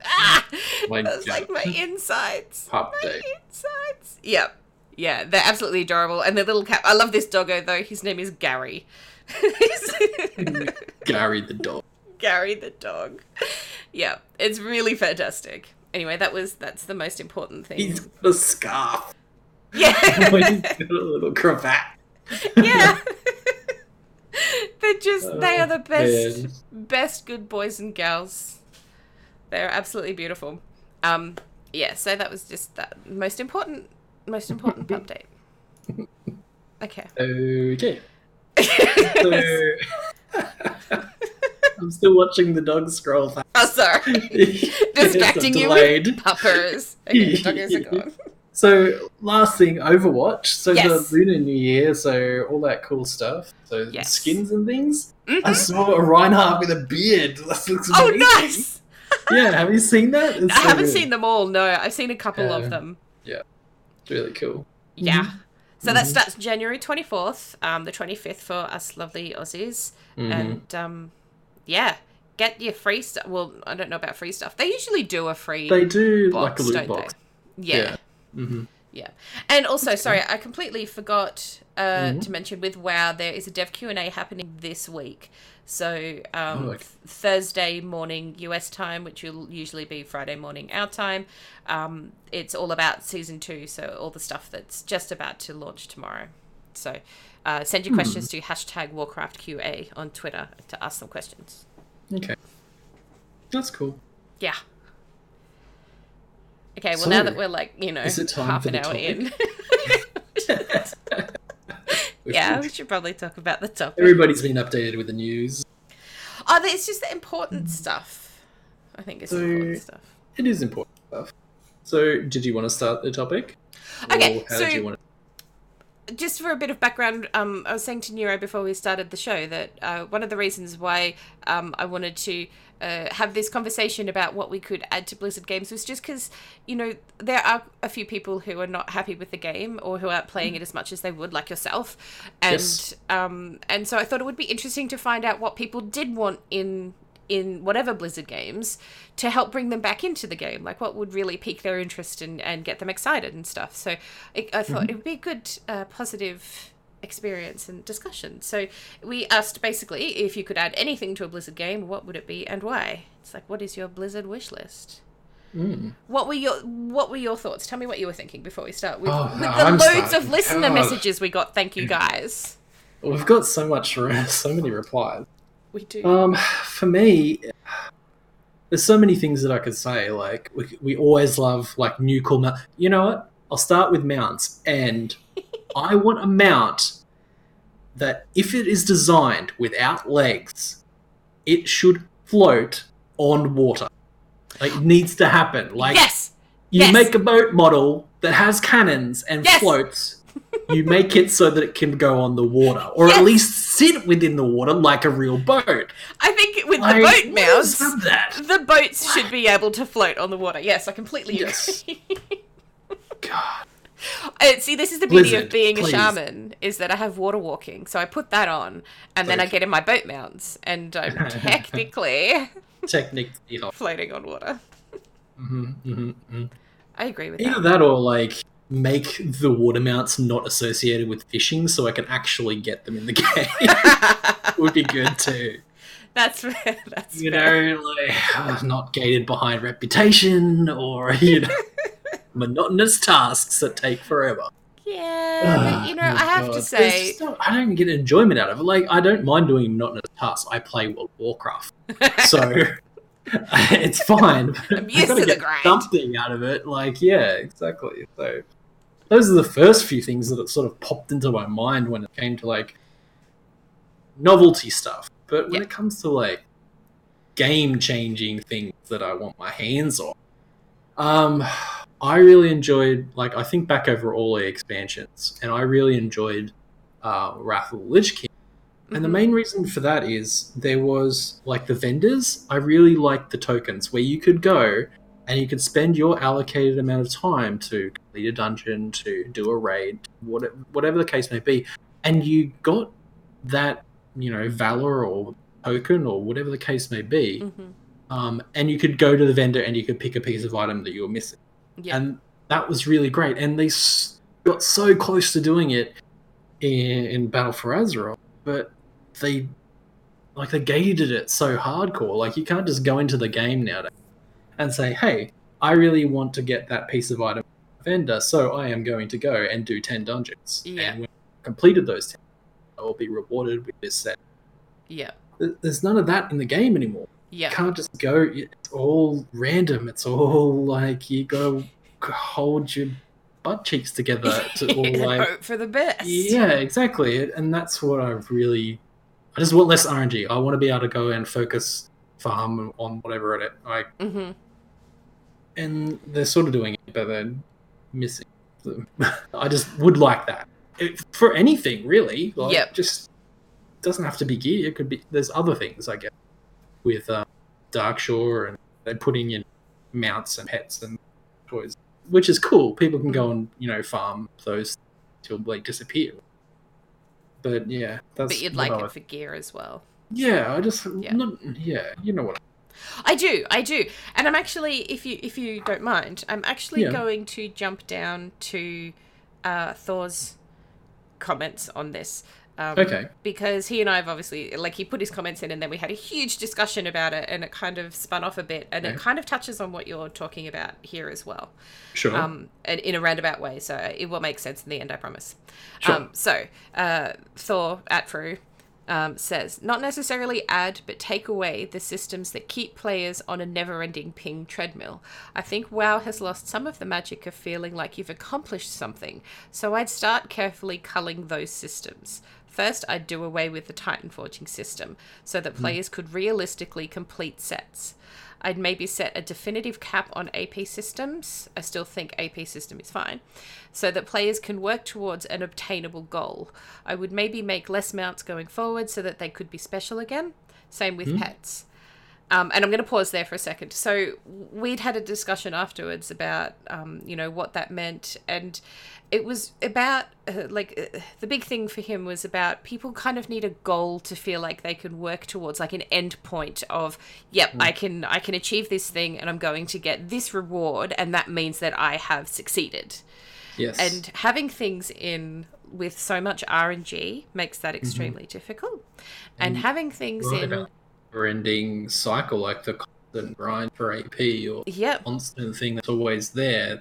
Ah, My that's like my insides. Pup my day. insides. Yep. Yeah, they're absolutely adorable. And the little cat. I love this doggo though. His name is Gary. Gary the dog. Gary the dog. Yeah, it's really fantastic. Anyway, that was that's the most important thing. He's got a scarf. yeah. He's got a little cravat. yeah. They're just they are the Oh, best man. best good boys and girls. They're absolutely beautiful. Um yeah, so that was just that most important most important update. Okay. Okay. So, I'm still watching the dog scroll. past. oh sorry. Distracting you with puppers. Okay, doggos are gone. So last thing, Overwatch. So Yes. the Lunar New Year, so all that cool stuff. So Yes. skins and things. Mhm. I saw a Reinhardt with a beard. That looks Oh amazing. nice! Yeah, have you seen that? It's I so haven't good. seen them all, no. I've seen a couple Yeah. of them. Yeah, it's really cool. Yeah. So Mm-hmm. that starts January 24th, um, the 25th for us lovely Aussies. Mhm. And um, yeah, get your free stuff. Well, I don't know about free stuff. They usually do a free They do box, like a loot box. they? Yeah. Yeah. Yeah, and also, sorry, I completely forgot uh, Mhm. to mention with WoW there is a Dev Q and A happening this week. So um, Oh, okay. th- Thursday morning US time, which will usually be Friday morning our time. Um, it's all about season two, so all the stuff that's just about to launch tomorrow. So uh, send your questions to hashtag Warcraft QA on Twitter to ask some questions. Okay. That's cool. Yeah. Okay, well So, now that we're like you know is it time half for an the hour topic? in. yeah, we should probably talk about the topic. Everybody's been updated with the news. Oh, it's just the important stuff. I think it's So- important stuff. It is important stuff. So, did you want to start the topic? Okay, Or how so- did you want Just for a bit of background, um, I was saying to Nero before we started the show that uh, one of the reasons why um, I wanted to uh, have this conversation about what we could add to Blizzard games was just because, you know, there are a few people who are not happy with the game or who aren't playing it as much as they would, like yourself. And Yes. um, and so I thought it would be interesting to find out what people did want in in whatever Blizzard games to help bring them back into the game. Like what would really pique their interest and, and get them excited and stuff. So I, I thought it would be a good, uh, positive experience and discussion. So we asked basically if you could add anything to a Blizzard game, what would it be and why? It's like, what is your Blizzard wish list? Mm. What were your What were your thoughts? Tell me what you were thinking before we start with, Oh, with the I'm loads starting. of listener God. messages we got. Thank you guys. We've got so much, so many replies. We do. Um, for me, there's so many things that I could say. Like we, we always love like new cool mount. You know what? I'll start with mounts, and I want a mount that, if it is designed without legs, it should float on water. Like it needs to happen. Like yes. you yes. make a boat model that has cannons and Yes. floats. You make it so that it can go on the water, or Yes. at least sit within the water like a real boat. I think with Like, the boat what that? the boats should be able to float on the water. Yes, I completely Yes. agree. God. Uh, see, this is the beauty Blizzard, of being please. a shaman is that I have water walking. So I put that on, and then I get in my boat mounts, and I'm technically technically floating on water. hmm hmm hmm I agree with Either that. that or like make the water mounts not associated with fishing, so I can actually get them in the game. Would be good too. that's fair. That's you fair. know, like uh, not gated behind reputation or you know monotonous tasks that take forever. Yeah, but you know, I have to God. There's say, I don't get enjoyment out of it. Like I don't mind doing monotonous tasks. I play World of Warcraft, so it's fine. I'm used to the grind. something out of it. Like yeah, exactly. So those are the first few things that it sort of popped into my mind when it came to like novelty stuff. But when Yeah. it comes to like game changing things that I want my hands on, um, I really enjoyed like I think back over all the expansions, and I really enjoyed uh, Wrath of the Lich King. And the Mhm. main reason for that is there was like the vendors. I really liked the tokens where you could go and you could spend your allocated amount of time to complete a dungeon, to do a raid, whatever the case may be, and you got that you know valor or token or whatever the case may be, Mhm. um, and you could go to the vendor and you could pick a piece of item that you were missing Yeah. and that was really great. And they got so close to doing it in, in Battle for Azeroth, but they like they gated it so hardcore. Like you can't just go into the game nowadays and say, "Hey, I really want to get that piece of item vendor, so I am going to go and do ten dungeons." Yeah. And when I completed those ten, I will be rewarded with this set. yeah, There's none of that in the game anymore yeah, you can't just go it's all random it's all like you gotta hold your butt cheeks together to all like hope for the best. yeah exactly and that's what i've really i just want less rng i want to be able to go and focus farm on whatever it like hmm and they're sort of doing it but they're missing the- i just would like that It- for anything really like Yep. just doesn't have to be gear it could be there's other things i guess with um, Darkshore and they're putting in mounts and pets and toys which is cool people can go and you know farm those till they disappear but yeah that's But you'd like I it for gear as well. yeah, I just Yeah. not yeah, you know what. I do, I do, and I'm actually, if you if you don't mind, I'm actually Yeah. going to jump down to uh, Thor's comments on this. Um, Okay. Because he and I have obviously, like, he put his comments in, and then we had a huge discussion about it, and it kind of spun off a bit, and it kind of touches on what you're talking about here as well Sure. um, and in a roundabout way. So it will make sense in the end, I promise. Sure. Um, so uh, Thor at Fru um, says, not necessarily add, but take away the systems that keep players on a never-ending ping treadmill. I think WoW has lost some of the magic of feeling like you've accomplished something. So I'd start carefully culling those systems. First, I'd do away with the Titan forging system so that players could realistically complete sets. I'd maybe set a definitive cap on AP systems. I still think AP system is fine. So that players can work towards an obtainable goal. I would maybe make less mounts going forward so that they could be special again. Same with hmm. pets. Um, and I'm going to pause there for a second. So we'd had a discussion afterwards about, um, you know, what that meant, and it was about uh, like uh, the big thing for him was about people kind of need a goal to feel like they can work towards, like an end point of, yep, I can I can achieve this thing, and I'm going to get this reward, and that means that I have succeeded. yes. And having things in with so much RNG makes that extremely difficult, and having things in. Ending cycle, like the constant grind for AP or Yep. constant thing that's always there,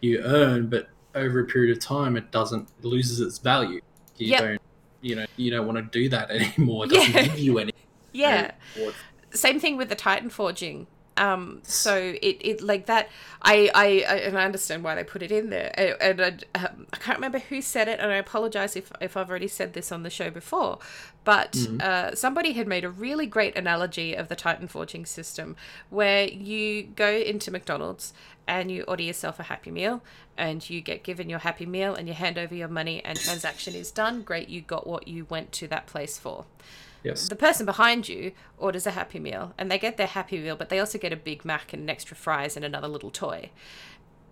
you earn, but over a period of time, it doesn't it loses its value. You Yep. don't, you know, you don't want to do that anymore. It doesn't Yeah. give you any. Yeah. reward. same thing with the titan forging um so it, it like that I, I i and i understand why they put it in there. A- and I, um, I can't remember who said it and i apologize if if i've already said this on the show before but uh, somebody had made a really great analogy of the titan forging system where you go into mcdonald's and you order yourself a happy meal and you get given your happy meal and you hand over your money and transaction is done. Great you got what you went to that place for Yes. the person behind you orders a happy meal and they get their happy meal but they also get a big mac and an extra fries and another little toy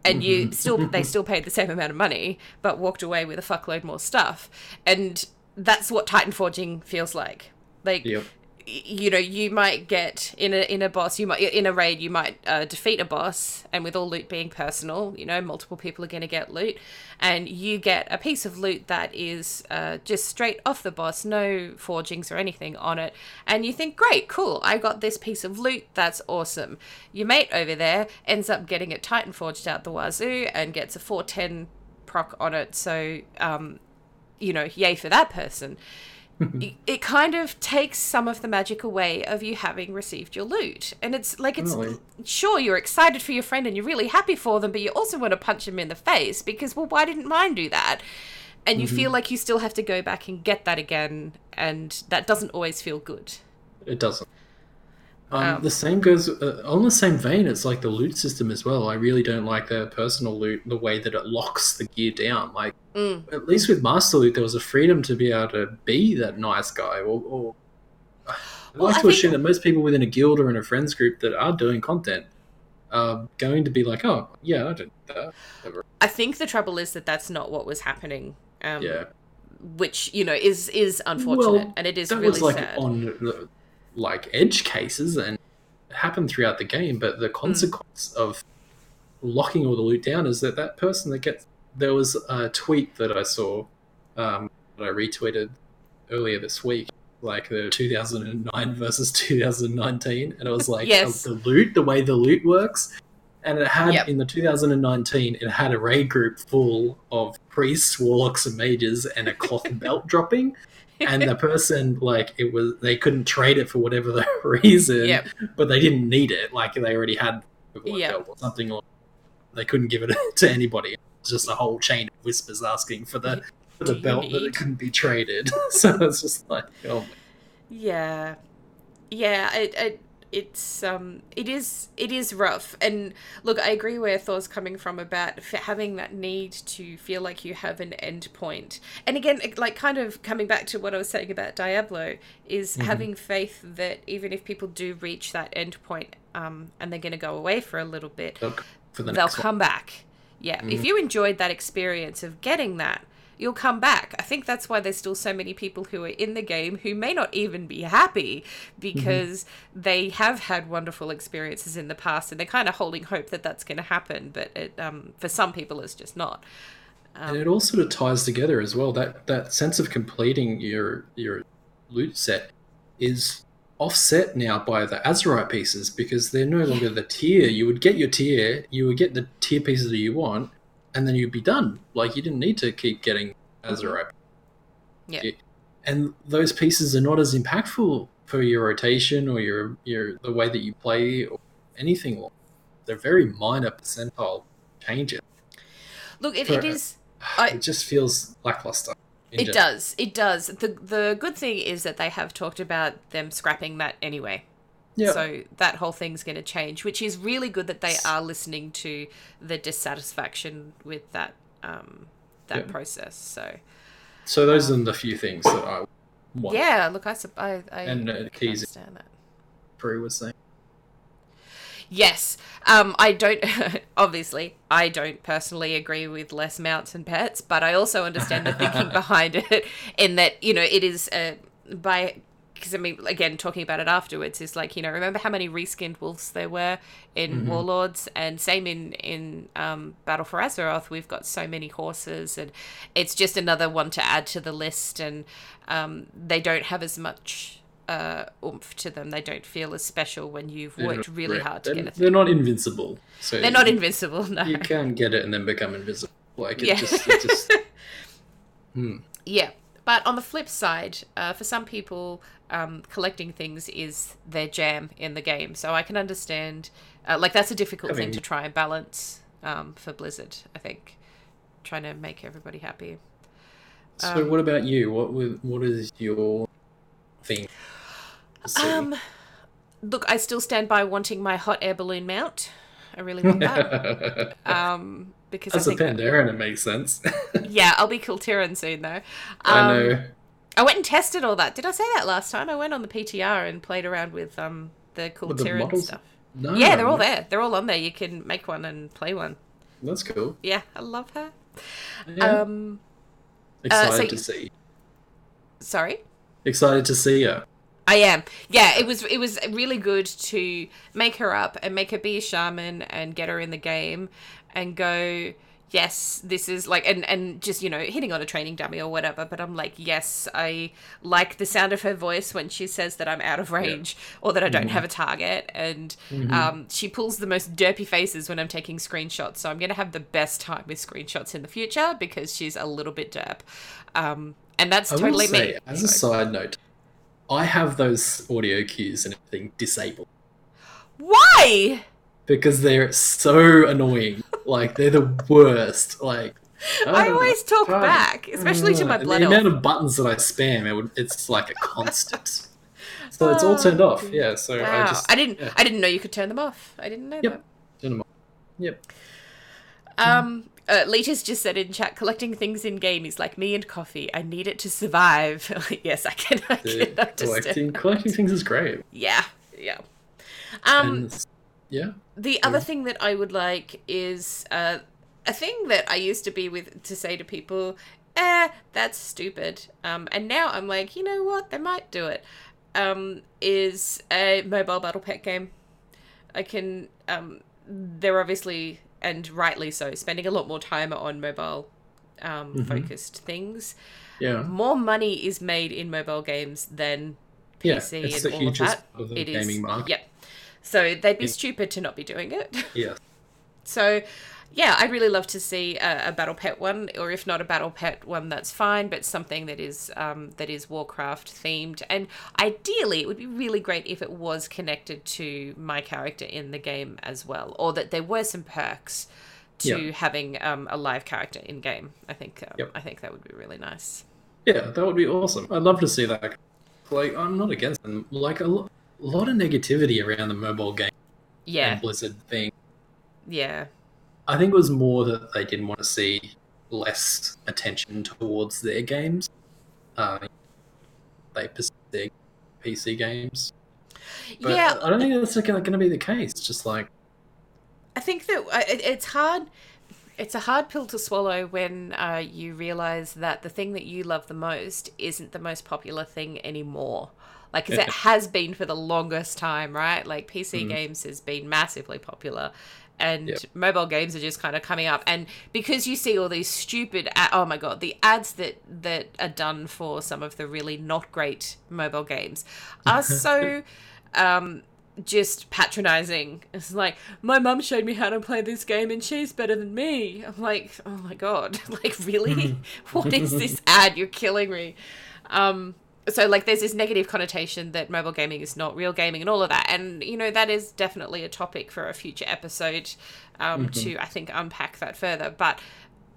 and you mm-hmm. still they still paid the same amount of money but walked away with a fuckload more stuff and that's what titan forging feels like like Yep. You know you might get in a in a boss you might in a raid you might uh, defeat a boss and with all loot being personal you know multiple people are going to get loot and you get a piece of loot that is uh, just straight off the boss no forgings or anything on it and you think great cool i got this piece of loot that's awesome. Your mate over there ends up getting it titan forged out the wazoo and gets a 410 proc on it so um you know yay for that person it- it kind of takes some of the magic away of you having received your loot. And it's like it's Really? sure you're excited for your friend and you're really happy for them, but you also want to punch them in the face because well why didn't mine do that? And you feel mm-hmm. like you still have to go back and get that again and that doesn't always feel good. It doesn't. Um, Um, the same goes uh, on the same vein. It's like the loot system as well. I really don't like the personal loot, the way that it locks the gear down. Like Mm. at least with master loot, there was a freedom to be able to be that nice guy. Or, or I Well, like I to think- assume that most people within a guild or in a friends group that are doing content are going to be like, oh yeah, I did that. Whatever. I think the trouble is that that's not what was happening. Um, Yeah, Which you know is is unfortunate, Well, and it is that really was like sad. on the, like edge cases and happen throughout the game but Hmm. the consequence of locking all the loot down is that that person that gets there was a tweet that i saw um, that i retweeted earlier this week like the 2009 versus 2019 and it was like Yes. the loot the way the loot works and it had Yep. in the 2019 it had a raid group full of priests warlocks and mages and a cloth belt dropping and the person like it was they couldn't trade it for whatever the reason Yep. but they didn't need it like they already had Yep. belt or something or they couldn't give it to anybody it's just a whole chain of whispers asking for the for the belt that it couldn't be traded so it's just like oh my Yeah, yeah. It, it it's um it is it is rough. And look, I agree where Thor's coming from about having that need to feel like you have an end point. And again, like kind of coming back to what I was saying about Diablo, is having faith that even if people do reach that end point, um, and they're going to go away for a little bit, They'll for the they'll next one. come back. Yeah. If you enjoyed that experience of getting that, you'll come back. I think that's why there's still so many people who are in the game who may not even be happy because mm-hmm. they have had wonderful experiences in the past and they're kind of holding hope that that's going to happen. But it, um, for some people, it's just not. Um, and it all sort of ties together as well. That that sense of completing your your loot set is offset now by the Azerite pieces because they're no longer the tier. You would get your tier, you would get the tier pieces that you want, and then you'd be done. Like you didn't need to keep getting Azerite. Mm-hmm. Yeah. And those pieces are not as impactful for your rotation or your your the way that you play or anything. They're very minor percentile changes. Look, it, it is. I, it just feels lackluster. It general. does. It does. The the good thing is that they have talked about them scrapping that anyway. Yeah. So that whole thing's going to change, which is really good that they are listening to the dissatisfaction with that um, that process. So. So those um, are the few things that I want. Yeah. Look, I I, I and uh, keys. Understand that. Prue was saying. Yes. Um, I don't, obviously, I don't personally agree with less mounts and pets, but I also understand the thinking behind it in that, you know, it is uh, by, because I mean, again, talking about it afterwards is like, you know, remember how many reskinned wolves there were in mm-hmm. Warlords? And same in, in um, Battle for Azeroth, we've got so many horses, and it's just another one to add to the list, and um, they don't have as much uh, oomph to them. They don't feel as special when you've they're worked really hard to get it. They're not invincible. So they're not invincible. No, you can get it and then become invisible. Like it yeah. just, it just hmm. yeah. But on the flip side, uh, for some people, um, collecting things is their jam in the game. So I can understand, uh, like that's a difficult I mean, thing to try and balance um, for Blizzard. I think trying to make everybody happy. So, um, what about you? What what is your thing? Um, look, I still stand by wanting my hot air balloon mount. I really want that. um, because as I a Pandaren, it makes sense. yeah, I'll be Kul Tiran soon though. Um, I know. I went and tested all that. Did I say that last time? I went on the PTR and played around with um the Kul Tiran stuff. No, yeah, they're all there. They're all on there. You can make one and play one. That's cool. Yeah, I love her. Yeah. Um, Excited uh, so, to see. Sorry. Excited to see her. I am. Yeah, it was it was really good to make her up and make her be a shaman and get her in the game and go yes this is like and and just you know hitting on a training dummy or whatever but i'm like yes i like the sound of her voice when she says that i'm out of range yeah. or that i don't mm-hmm. have a target and mm-hmm. um, she pulls the most derpy faces when i'm taking screenshots so i'm going to have the best time with screenshots in the future because she's a little bit derp um, and that's I totally say, me as a side note I have those audio cues and everything disabled. Why? Because they're so annoying. like they're the worst. Like I, I always talk back, especially to my blood. The amount of buttons that I spam, it would, it's like a constant. so it's all turned off. Oh, yeah. So wow. I just I didn't yeah. I didn't know you could turn them off. I didn't know yep. that. Turn them off. Yep. Um, uh, just said in chat, collecting things in game is like me and coffee. I need it to survive. yes, I can. I can collecting, collecting things is great. Yeah, yeah. Um, and, yeah. The other thing that I would like is uh, a thing that I used to be with to say to people, "Eh, that's stupid." Um, and now I'm like, you know what? They might do it. Um, is a mobile battle pet game. I can. Um, they're obviously and rightly so, spending a lot more time on mobile um, mm-hmm. focused things. Yeah. More money is made in mobile games than PC yeah, it's and all of that. Of the it gaming is, market. Yeah. So they'd be yeah. stupid to not be doing it. Yeah. so yeah, I'd really love to see a, a, battle pet one, or if not a battle pet one, that's fine. But something that is um, that is Warcraft themed, and ideally, it would be really great if it was connected to my character in the game as well, or that there were some perks to yeah. having um, a live character in game. I think um, yep. I think that would be really nice. Yeah, that would be awesome. I'd love to see that. Like, I'm not against them. Like a lo- lot of negativity around the mobile game. Yeah. And Blizzard thing. Yeah I think it was more that they didn't want to see less attention towards their games. Uh, they pursue their PC games. But yeah, I don't think that's going to be the case. Just like I think that it's hard. it's a hard pill to swallow when uh, you realize that the thing that you love the most isn't the most popular thing anymore. Like, it has been for the longest time, right? Like, PC Mhm. games has been massively popular. And Yep. mobile games are just kind of coming up, and because you see all these stupid, a- oh my god, the ads that that are done for some of the really not great mobile games are so um, just patronizing. It's like, my mum showed me how to play this game and she's better than me. I'm like, oh my god, like, really? what is this ad? You're killing me. Um, so, like, there's this negative connotation that mobile gaming is not real gaming and all of that. And, you know, that is definitely a topic for a future episode um, to, I think, unpack that further. But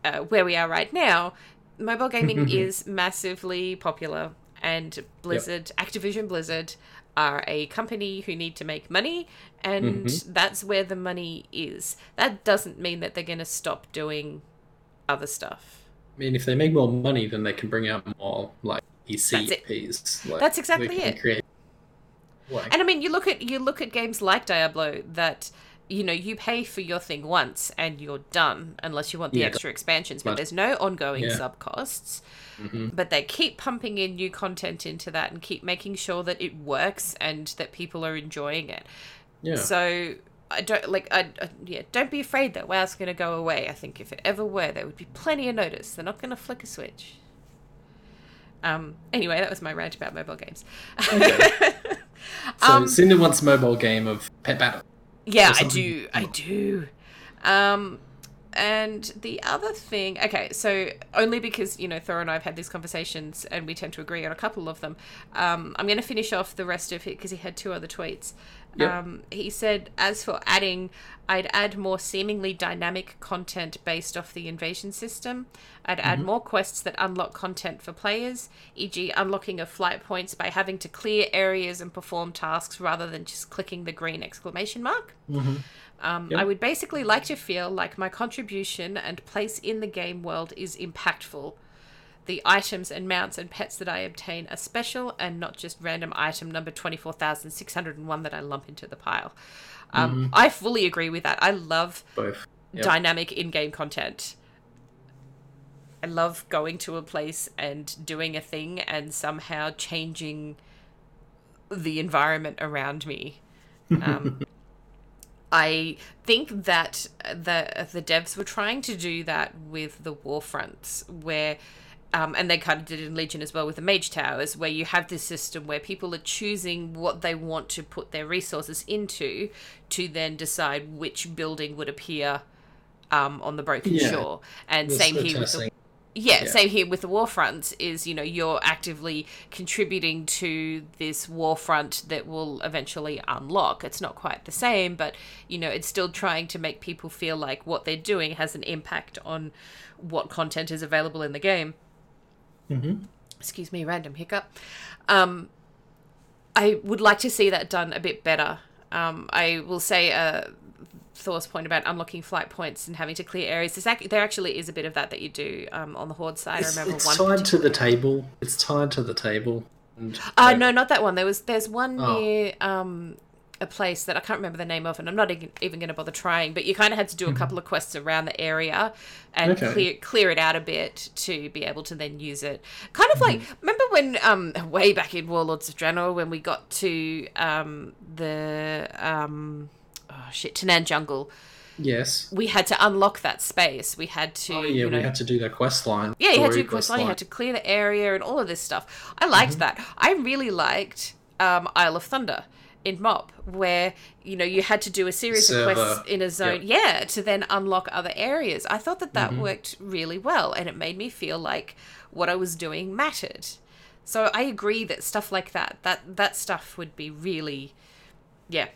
uh, where we are right now, mobile gaming is massively popular, and Blizzard, Activision Blizzard, are a company who need to make money, and that's where the money is. That doesn't mean that they're going to stop doing other stuff. I mean, if they make more money, then they can bring out more like That's it. ECPs. Like, That's exactly it. Create, like, And I mean, you look at you look at games like Diablo that you know you pay for your thing once and you're done unless you want the Yeah, extra expansions. But there's no ongoing Yeah. sub costs. mhm. But they keep pumping in new content into that and keep making sure that it works and that people are enjoying it. yeah. So I don't like I, I yeah. Don't be afraid that WoW's going to go away. I think if it ever were, there would be plenty of notice. They're not going to flick a switch. Um. Anyway, that was my rant about mobile games. so um, Cinder wants mobile game of Pet Battle. Yeah, I do. I do. Um, and the other thing, okay, so only because you know Thor and I have had these conversations and we tend to agree on a couple of them. Um, I'm going to finish off the rest of it because he had two other tweets. Yep. Um, he said, as for adding, I'd add more seemingly dynamic content based off the invasion system. I'd add more quests that unlock content for players, e.g., unlocking of flight points by having to clear areas and perform tasks rather than just clicking the green exclamation mark. Mm-hmm. Um, Yep. I would basically like to feel like my contribution and place in the game world is impactful. The items and mounts and pets that I obtain are special and not just random item number 24,601 that I lump into the pile. Um, I fully agree with that. I love Both. Yep. dynamic in game content. I love going to a place and doing a thing and somehow changing the environment around me. Um, I think that the the devs were trying to do that with the Warfronts, where um, and they kind of did it in Legion as well with the Mage Towers, where you have this system where people are choosing what they want to put their resources into to then decide which building would appear um, on the Broken Yeah. Shore. And same here with the yeah, Yeah. same here with the Warfront is, you know, you're actively contributing to this Warfront that will eventually unlock. It's not quite the same, but, you know, it's still trying to make people feel like what they're doing has an impact on what content is available in the game. Mhm. Excuse me, random hiccup. Um, I would like to see that done a bit better. Um, I will say, uh, Thor's point about unlocking flight points and having to clear areas. Ac- there actually is a bit of that that you do um, on the Horde side. It's, I remember it's one. tied to the table. It's tied to the table. And, Uh, no, not that one. There was there's one Oh. near um, a place that I can't remember the name of, and I'm not even going to bother trying. But you kind of had to do a couple of quests around the area and Mm-hmm. Okay. clear clear it out a bit to be able to then use it. Kind of Mm-hmm. like remember when um way back in Warlords of Draenor when we got to um the um oh shit Tanaan Jungle. Yes. We had to unlock that space. We had to, Oh yeah, you know, we had to do that quest line. yeah, you had to do quest line, you had to clear the area and all of this stuff. I liked that. I really liked um, Isle of Thunder in MOP, where you know you had to do a series Server. of quests in a zone, yeah, to then unlock other areas. I thought that that worked really well, and it made me feel like what I was doing mattered. So I agree that stuff like that, that that stuff would be really, yeah,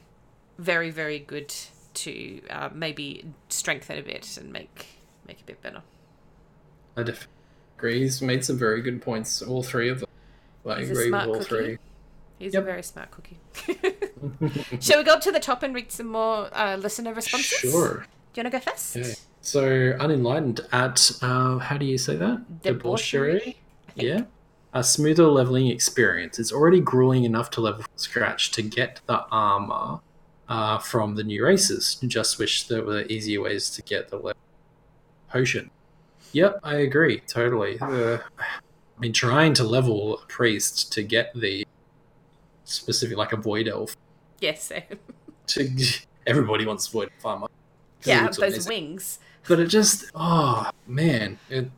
very very good to uh, maybe strengthen a bit and make make a bit better. I def- agree. He's made some very good points. All three of them. I He's agree with all cookie. three. He's Yep. a very smart cookie. Shall we go up to the top and read some more uh, listener responses? Sure. Do you want to go first? Okay. So unenlightened at uh, how do you say that? Debauchery. Yeah. A smoother leveling experience. It's already grueling enough to level from scratch to get the armor uh, from the new races. Just wish there were easier ways to get the level. potion. Yep, I agree totally. Uh, I mean, trying to level a priest to get the specific, like a void elf. Yes. To everybody wants void farmer. Yeah, those wings. But it just, oh man, it,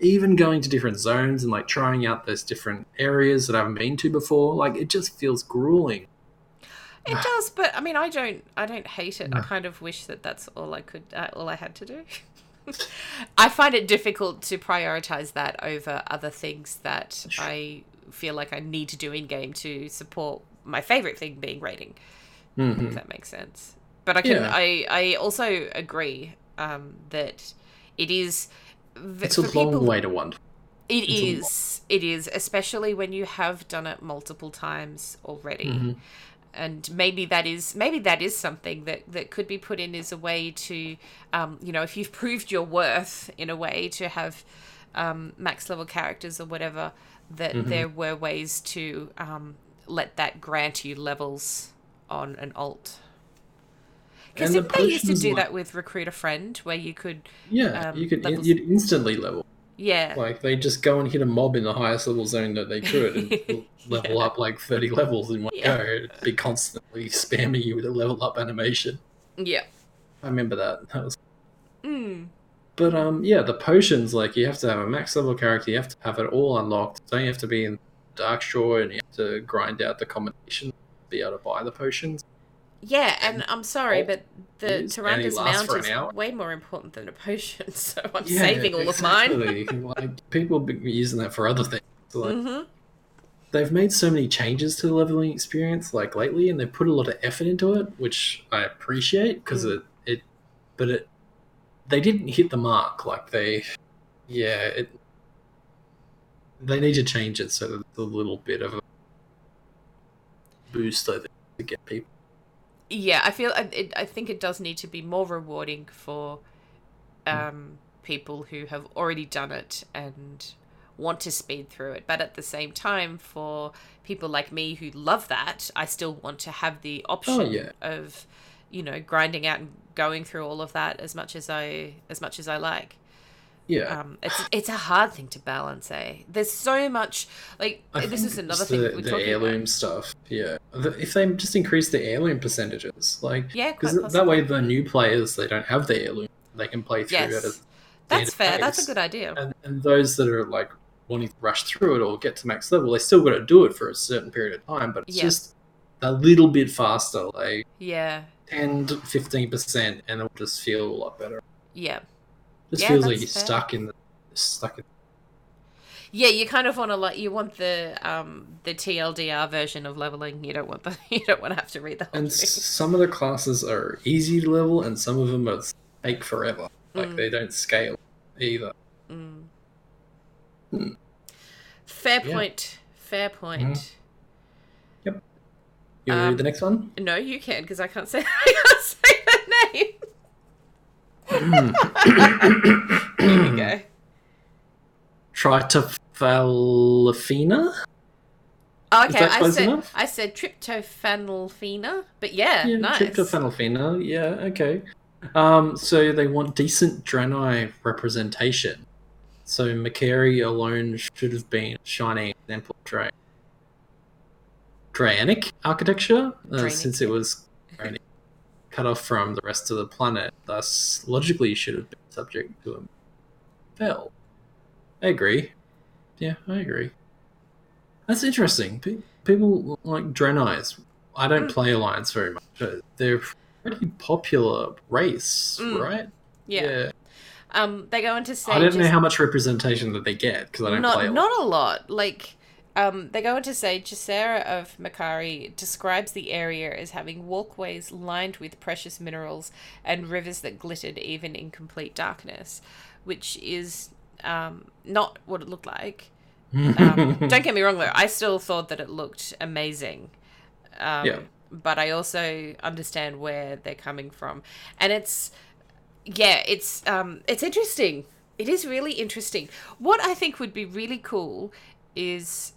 even going to different zones and like trying out those different areas that I haven't been to before, like it just feels grueling. It does, but I mean, I don't, I don't hate it. I kind of wish that that's all I could, uh, all I had to do. I find it difficult to prioritize that over other things that I feel like I need to do in game to support my favorite thing being raiding. Mm-hmm. If that makes sense. But I can, Yeah. I, I also agree um, that it is. v- It's a long people- way to wonder. It it's is, It is, especially when you have done it multiple times already. Mm-hmm. And maybe that is maybe that is something that, that could be put in as a way to, um, you know, if you've proved your worth in a way to have um, max level characters or whatever, that Mm-hmm. there were ways to um, let that grant you levels on an alt. Because the they used to do like- that with Recruit a Friend, where you could, Yeah, Um, you could levels- you'd instantly level. yeah, Like they just go and hit a mob in the highest level zone that they could and level up like thirty levels in one Yeah. go. It'd be constantly spamming you with a level up animation. yeah. I remember that. That was Mm. But um, yeah, the potions like you have to have a max level character. You have to have it all unlocked. Don't you have to be in Darkshore and you have to grind out the combination to be able to buy the potions. Yeah, and I'm sorry, but the yes, and he Tyrande's lasts Mount is way more important than a potion, so I'm Yeah, saving all of mine. exactly. like people be using that for other things. Like, hmm they've made so many changes to the leveling experience like lately, and they've put a lot of effort into it, which I appreciate because Mm. it it, but it they didn't hit the mark. Like they, yeah, it. They need to change it so that it's a little bit of a boost, I think, to get people. Yeah, I feel I- it, I think it does need to be more rewarding for um, people who have already done it and want to speed through it. But at the same time, for people like me who love that, I still want to have the option Oh, yeah. of, you know, grinding out and going through all of that as much as I as much as I like. Yeah, Um, it's it's a hard thing to balance, eh? There's so much like I this is another thing the, we're the talking heirloom about. stuff. Yeah, if they just increase the heirloom percentages, like Yeah, because that way the new players they don't have the heirloom, they can play through Yes. it. As That's fair. That's a good idea. and, and those that are like wanting to rush through it or get to max level, they still got to do it for a certain period of time, but it's Yeah. just a little bit faster, like Yeah, 10 to 15%, and it'll just feel a lot better. yeah. Just Yeah, feels like you're fair. stuck in the stuck in Yeah, you kind of want to like you want the um the TLDR version of leveling. You don't want the you don't want to have to read the whole and thing. some of the classes are easy to level and some of them are take forever like Mm. they don't scale either Mm. Hmm. Fair Yeah. point. Fair point. You want to Um, read the next one No, you can because I can't say I can't say the name. Here we go. Tritophalafina? Oh, okay, that I said enough? I said tryptophanolphina, but yeah, Yeah, nice. Tryptophanolphina. Yeah, okay. Um, so they want decent Draenei representation. So Mac'Aree alone should have been a shining example of Dra- Draenic architecture, uh, since it was cut off from the rest of the planet. Thus, logically, should have been subject to a spell. I agree. Yeah, I agree. That's interesting. Pe- people like Draenei's. I don't Mm. play Alliance very much. but They're a pretty popular race, Mm. right? yeah. Um, they go into I don't know how much representation that they get because I don't not play. Not a lot. Like, um, they go on to say Gisera of Mac'Aree describes the area as having walkways lined with precious minerals and rivers that glittered even in complete darkness, which is um, not what it looked like. Um, don't get me wrong though, I still thought that it looked amazing. Um, Yeah. But I also understand where they're coming from, and it's yeah, it's um, it's interesting. It is really interesting. What I think would be really cool is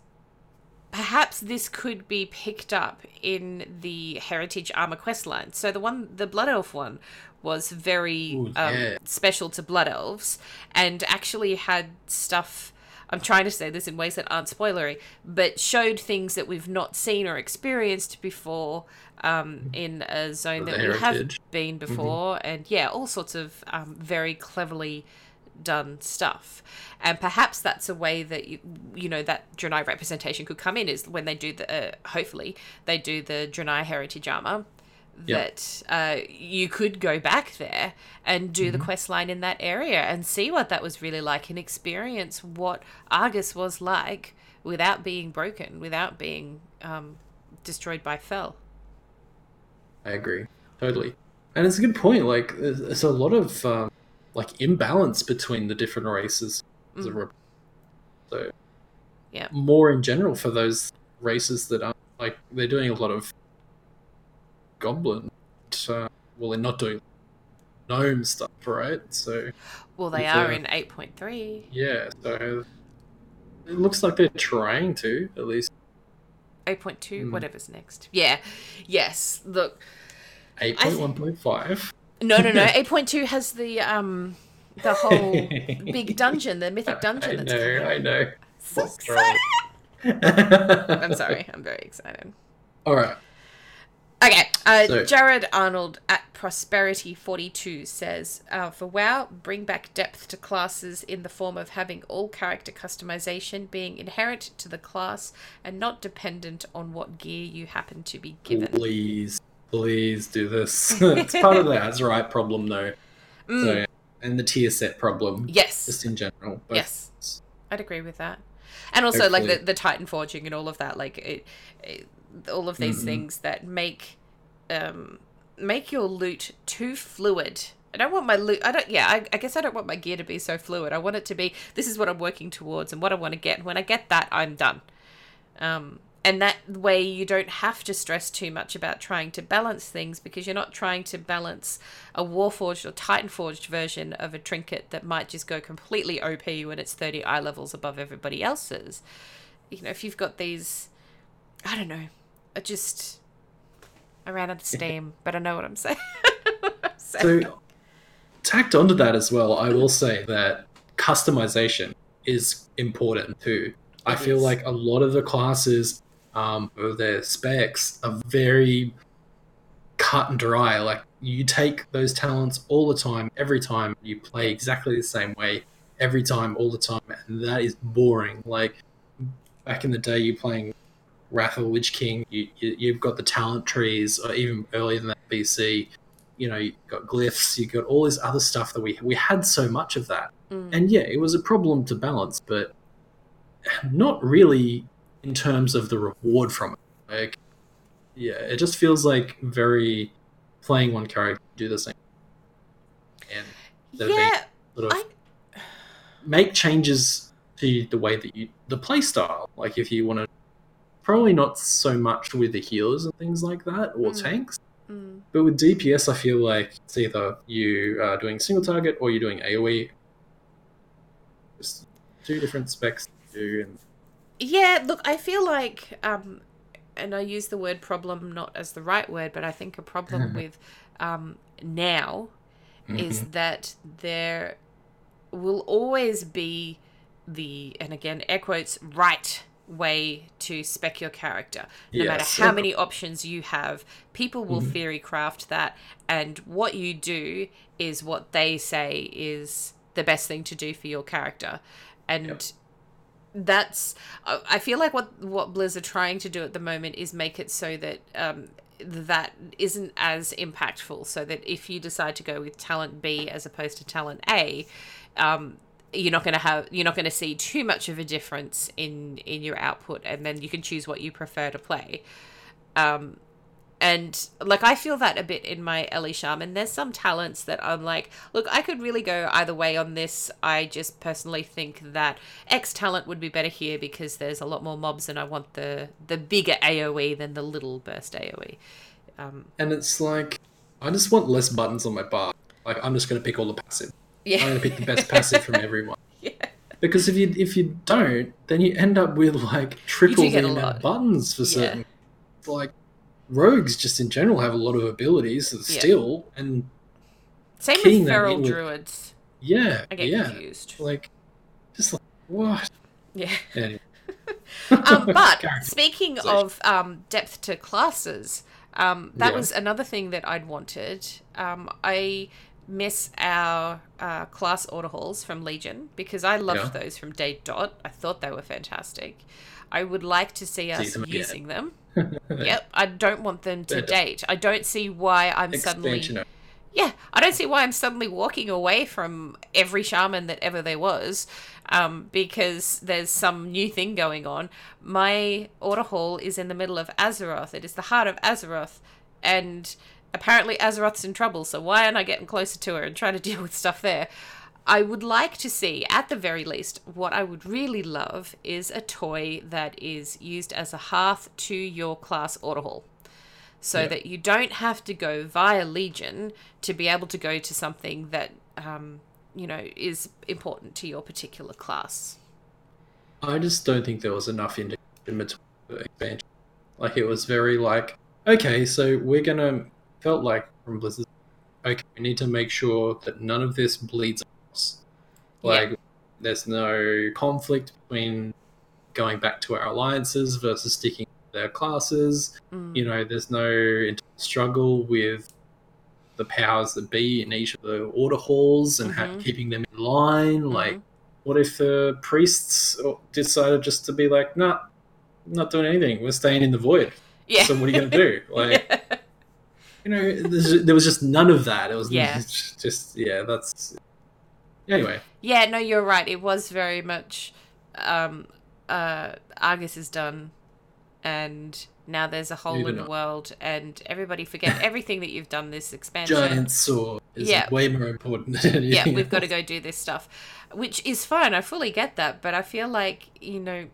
perhaps this could be picked up in the Heritage Armor quest line. So the one, the Blood Elf one, was very Ooh, um, special to Blood Elves, and actually had stuff. I'm trying to say this in ways that aren't spoilery, but showed things that we've not seen or experienced before um, in a zone that we have been before, and yeah, all sorts of um, very cleverly done stuff. And perhaps that's a way that you, you know that Draenei representation could come in is when they do the uh, hopefully they do the Draenei heritage armor. That uh, you could go back there and do the quest line in that area and see what that was really like and experience what Argus was like without being broken, without being um, destroyed by Fel. I agree totally, and it's a good point. Like, there's a lot of um, like imbalance between the different races. Mm. So, yeah, more in general for those races that are like they're doing a lot of goblin. Uh, well, they're not doing gnome stuff, right? So, well, they are in eight point three. Yeah, so it looks like they're trying to at least. 8.2 mm. whatever's next yeah yes look 8.1.5 no, no, no. 8.2 has the um the whole big dungeon, the mythic dungeon I that's know, coming. I know. So excited. I'm sorry. I'm very excited. All right. Okay, uh, So- Jared Arnold at Prosperity42 says uh, For WoW, bring back depth to classes in the form of having all character customization being inherent to the class and not dependent on what gear you happen to be given. Please, please do this. it's part of the Azerite problem, though. Mm, So, and the tier set problem, yes. just in general. But Yes. I'd agree with that. And also, like the, the Titan forging and all of that, like it, it, all of these Mhm. things that make um, make your loot too fluid. I don't want my loot. I don't. Yeah, I, I guess I don't want my gear to be so fluid. I want it to be. This is what I'm working towards and what I want to get. And when I get that, I'm done. Um, and that way, you don't have to stress too much about trying to balance things because you're not trying to balance a Warforged or Titan Forged version of a trinket that might just go completely OP when it's 30 eye levels above everybody else's. You know, if you've got these, I don't know, I just, I ran out of steam, but I know what I'm saying. So, tacked onto that as well, I will say that customization is important too. I feel like a lot of the classes, um, or their specs are very cut and dry. Like you take those talents all the time, every time you play exactly the same way, every time, all the time, and that is boring. Like back in the day, you're playing Wrath of the Lich King, you, you you've got the talent trees, or even earlier than that, BC. You know, you got glyphs, you got all this other stuff that we we had so much of that, Mm. and yeah, it was a problem to balance, but not really in terms of the reward from it. Like, yeah, it just feels like very playing one character do the same, and yeah, sort of I, make changes to the way that you the play style. Like if you want to, probably not so much with the healers and things like that or Mm. tanks. mm, But with DPS, I feel like it's either you are doing single target or you're doing AOE. Just two different specs to do, and Yeah, look, I feel like, um, and I use the word problem not as the right word, but I think a problem with um, now is Mm-hmm. that there will always be the, and again, air quotes, right way to spec your character. No matter how many options you have, people will Mhm. theory craft that, and what you do is what they say is the best thing to do for your character. And Yep. That's I I feel like what what Blizz are trying to do at the moment is make it so that um, that isn't as impactful. So that if you decide to go with talent B as opposed to talent A, um, you're not going to have you're not going to see too much of a difference in in your output, and then you can choose what you prefer to play. Um, and like I feel that a bit in my Ele Shaman. There's some talents that I'm like, look, I could really go either way on this. I just personally think that X talent would be better here because there's a lot more mobs, and I want the the bigger AOE than the little burst AOE. Um, and it's like I just want less buttons on my bar. Like I'm just going to pick all the passive. Yeah. I'm going to pick the best passive from everyone. yeah. because if you if you don't, then you end up with like triple the amount of buttons for Yeah. certain. Like rogues, just in general, have a lot of abilities Yeah. still, and Same with feral with- druids. yeah, I get yeah, confused. like just like what? Yeah. Anyway. Um, but speaking of um, depth to classes, um, that Yeah. was another thing that I'd wanted. Um, I miss our uh, class order halls from Legion because I loved Yeah. those from Day Dot. I thought they were fantastic. I would like to see us them using them. yep, I don't want them to date. I don't see why I'm suddenly yeah, I don't see why I'm suddenly walking away from every shaman that ever there was, um, because there's some new thing going on. My order hall is in the middle of Azeroth. It is the heart of Azeroth, and apparently Azeroth's in trouble. So why aren't I getting closer to her and trying to deal with stuff there? I would like to see, at the very least, what I would really love is a toy that is used as a hearth to your class order hall so Yeah. that you don't have to go via Legion to be able to go to something that um, you know is important to your particular class. I just don't think there was enough indication between expansion. Like it was very like, okay, so we're gonna felt like from Blizzard, okay, we need to make sure that none of this bleeds across. Yeah. Like there's no conflict between going back to our alliances versus sticking to their classes. Mm. You know, there's no struggle with the powers that be in each of the order halls and ha- Mhm. keeping them in line. Like Mhm. what if the priests decided just to be like, nah, not doing anything. We're staying in the void. yeah. So what are you going to do? Like, you know, there was just none of that. It was Yeah. just, yeah, that's. Anyway, Yeah, no, you're right. It was very much um, uh, Argus is done, and now there's a hole in Moving the world, and everybody forget everything that you've done this expansion. giant sword is Yeah. way more important than anything. yeah, we've got to go do this stuff, which is fine. I fully get that, but I feel like you know,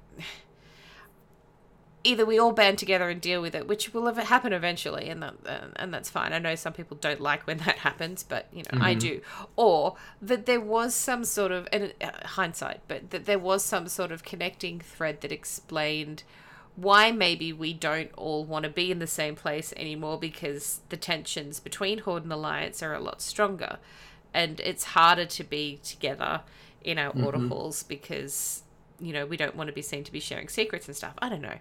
either we all band together and deal with it, which will ever happen eventually, and that uh, and that's fine. I know some people don't like when that happens, but you know, I Mhm. do. Or that there was some sort of and uh, hindsight, but that there was some sort of connecting thread that explained why maybe we don't all want to be in the same place anymore because the tensions between Horde and Alliance are a lot stronger and it's harder to be together in our order Mhm. halls because you know we don't want to be seen to be sharing secrets and stuff i don't know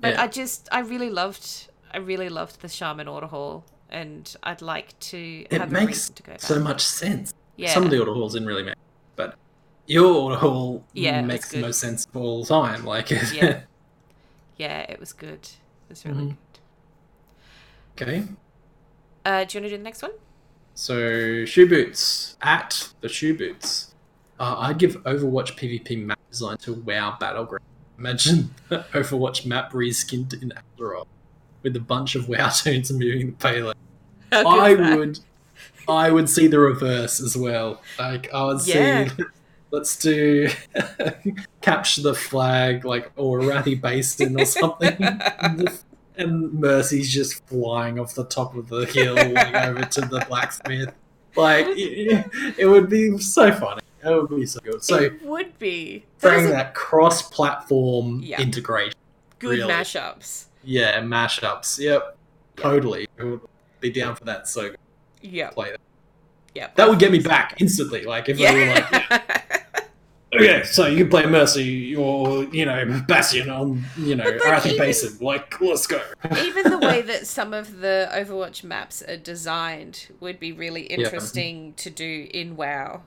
but Yeah. i just i really loved i really loved the shaman order hall and i'd like to It makes reason to go back so much sense. yeah Some of the order halls didn't really make, but your order hall Yeah, makes the most sense of all the time. Like, Yeah. yeah it was good it was really Mhm. good okay. uh do you want to do the next one So shoe boots at the shoe boots. Uh, I'd give Overwatch PvP map design to WoW Battleground. Imagine Overwatch map reskinned in Azeroth with a bunch of WoW toons moving the payload. I that? would, I would see the reverse as well. Like I would Yeah. see, let's do capture the flag, like or Arathi Basin or something, and, and Mercy's just flying off the top of the hill, like over to the blacksmith. Like it, it would be so funny. It would be so good. So it would be That bring a that cross-platform Yeah. integration. good really. mashups Yeah, mashups. Yep, Yeah. totally. I would be down for that. So yeah play that. yeah That would get me back instantly. Like if they were like, yeah okay, so you can play Mercy or you know Bastion on you know Arathi Basin. Like let's go. even the way that some of the Overwatch maps are designed would be really interesting to do in WoW.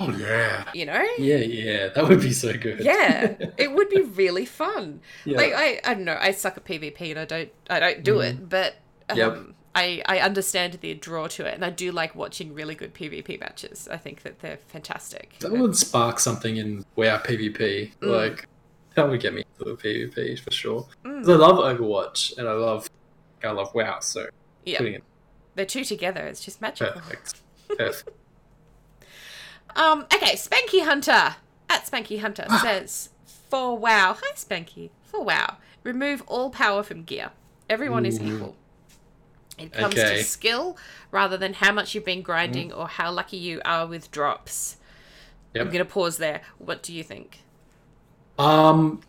Oh yeah. You know? Yeah, yeah, that would be so good. Yeah, it would be really fun. yeah. Like I, I don't know. I suck at PvP and I don't, I don't do it. But um, Yep. I, I understand the draw to it, and I do like watching really good PvP matches. I think that they're fantastic. that would spark something in WoW PvP. Mm. Like that would get me into the PvP for sure. Mm. 'Cause I love Overwatch and I love I love WoW. So Yeah, putting it the two together, it's just magical. perfect. Perfect. Um, okay, Spanky Hunter at Spanky Hunter says for WoW. Hi Spanky. For WoW, remove all power from gear. Everyone is equal. It comes Okay. to skill rather than how much you've been grinding or how lucky you are with drops. Yep. I'm going to pause there. What do you think? Um,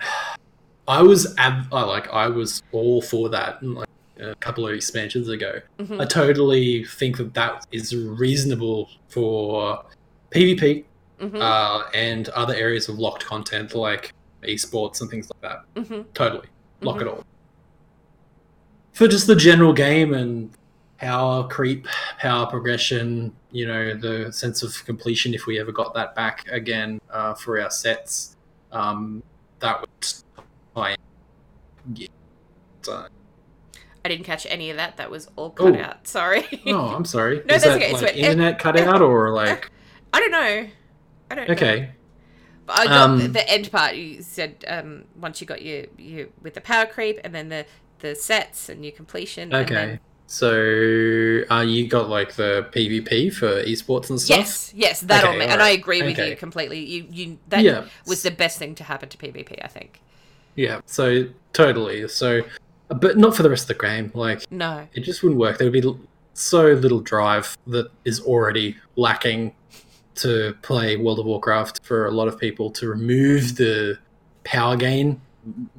I was ab- I like I was all for that and like a couple of expansions ago. Mhm. I totally think that that is reasonable for PvP Mhm. uh, and other areas of locked content like esports and things like that. Mhm. Totally lock Mhm. it all. For just the general game and power creep, power progression, you know, the sense of completion if we ever got that back again uh, for our sets, um, that would I yeah. I didn't catch any of that. That was all cut Oh. out. Sorry. oh, I'm sorry. No, Is that's that okay. like internet cut out or like I don't know. I don't know. okay? But I got the, Um, the end part. You said um, once you got your, your with the power creep and then the, the sets and your completion. and Okay. then- So, uh, you got like the PvP for esports and stuff? yes, yes, that all. Okay, ma- and. I agree with Okay. you completely. You you that Yeah. was the best thing to happen to PvP. I think. Yeah, so totally. So, but not for the rest of the game. Like, No. it just wouldn't work. There would be so little drive that is already lacking to play World of Warcraft for a lot of people to remove the power gain,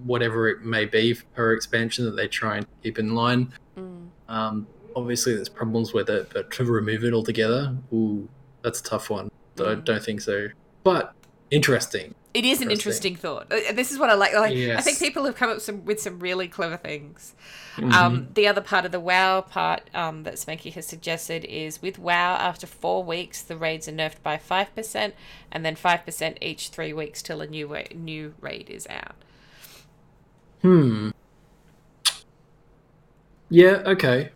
whatever it may be per expansion that they try and keep in line. Mm. Um, obviously, there's problems with it, but to remove it altogether, ooh, that's a tough one. So I Mm. don't think so. But interesting. It is an Interesting. thought. Uh, This is what I like. Like I think people have come up some, with some really clever things. Mhm. Um, the other part of the WoW part um, that Spanky has suggested is with WoW, after four weeks, the raids are nerfed by 5%, and then 5% each three weeks till a new, wa- new raid is out. Hmm. Yeah. Okay.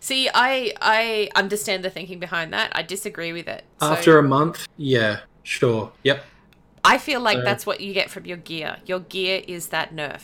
See, I I understand the thinking behind that. I disagree with it. So After a month, yeah, sure. Yep. I feel like so- that's what you get from your gear. Your gear is that nerf.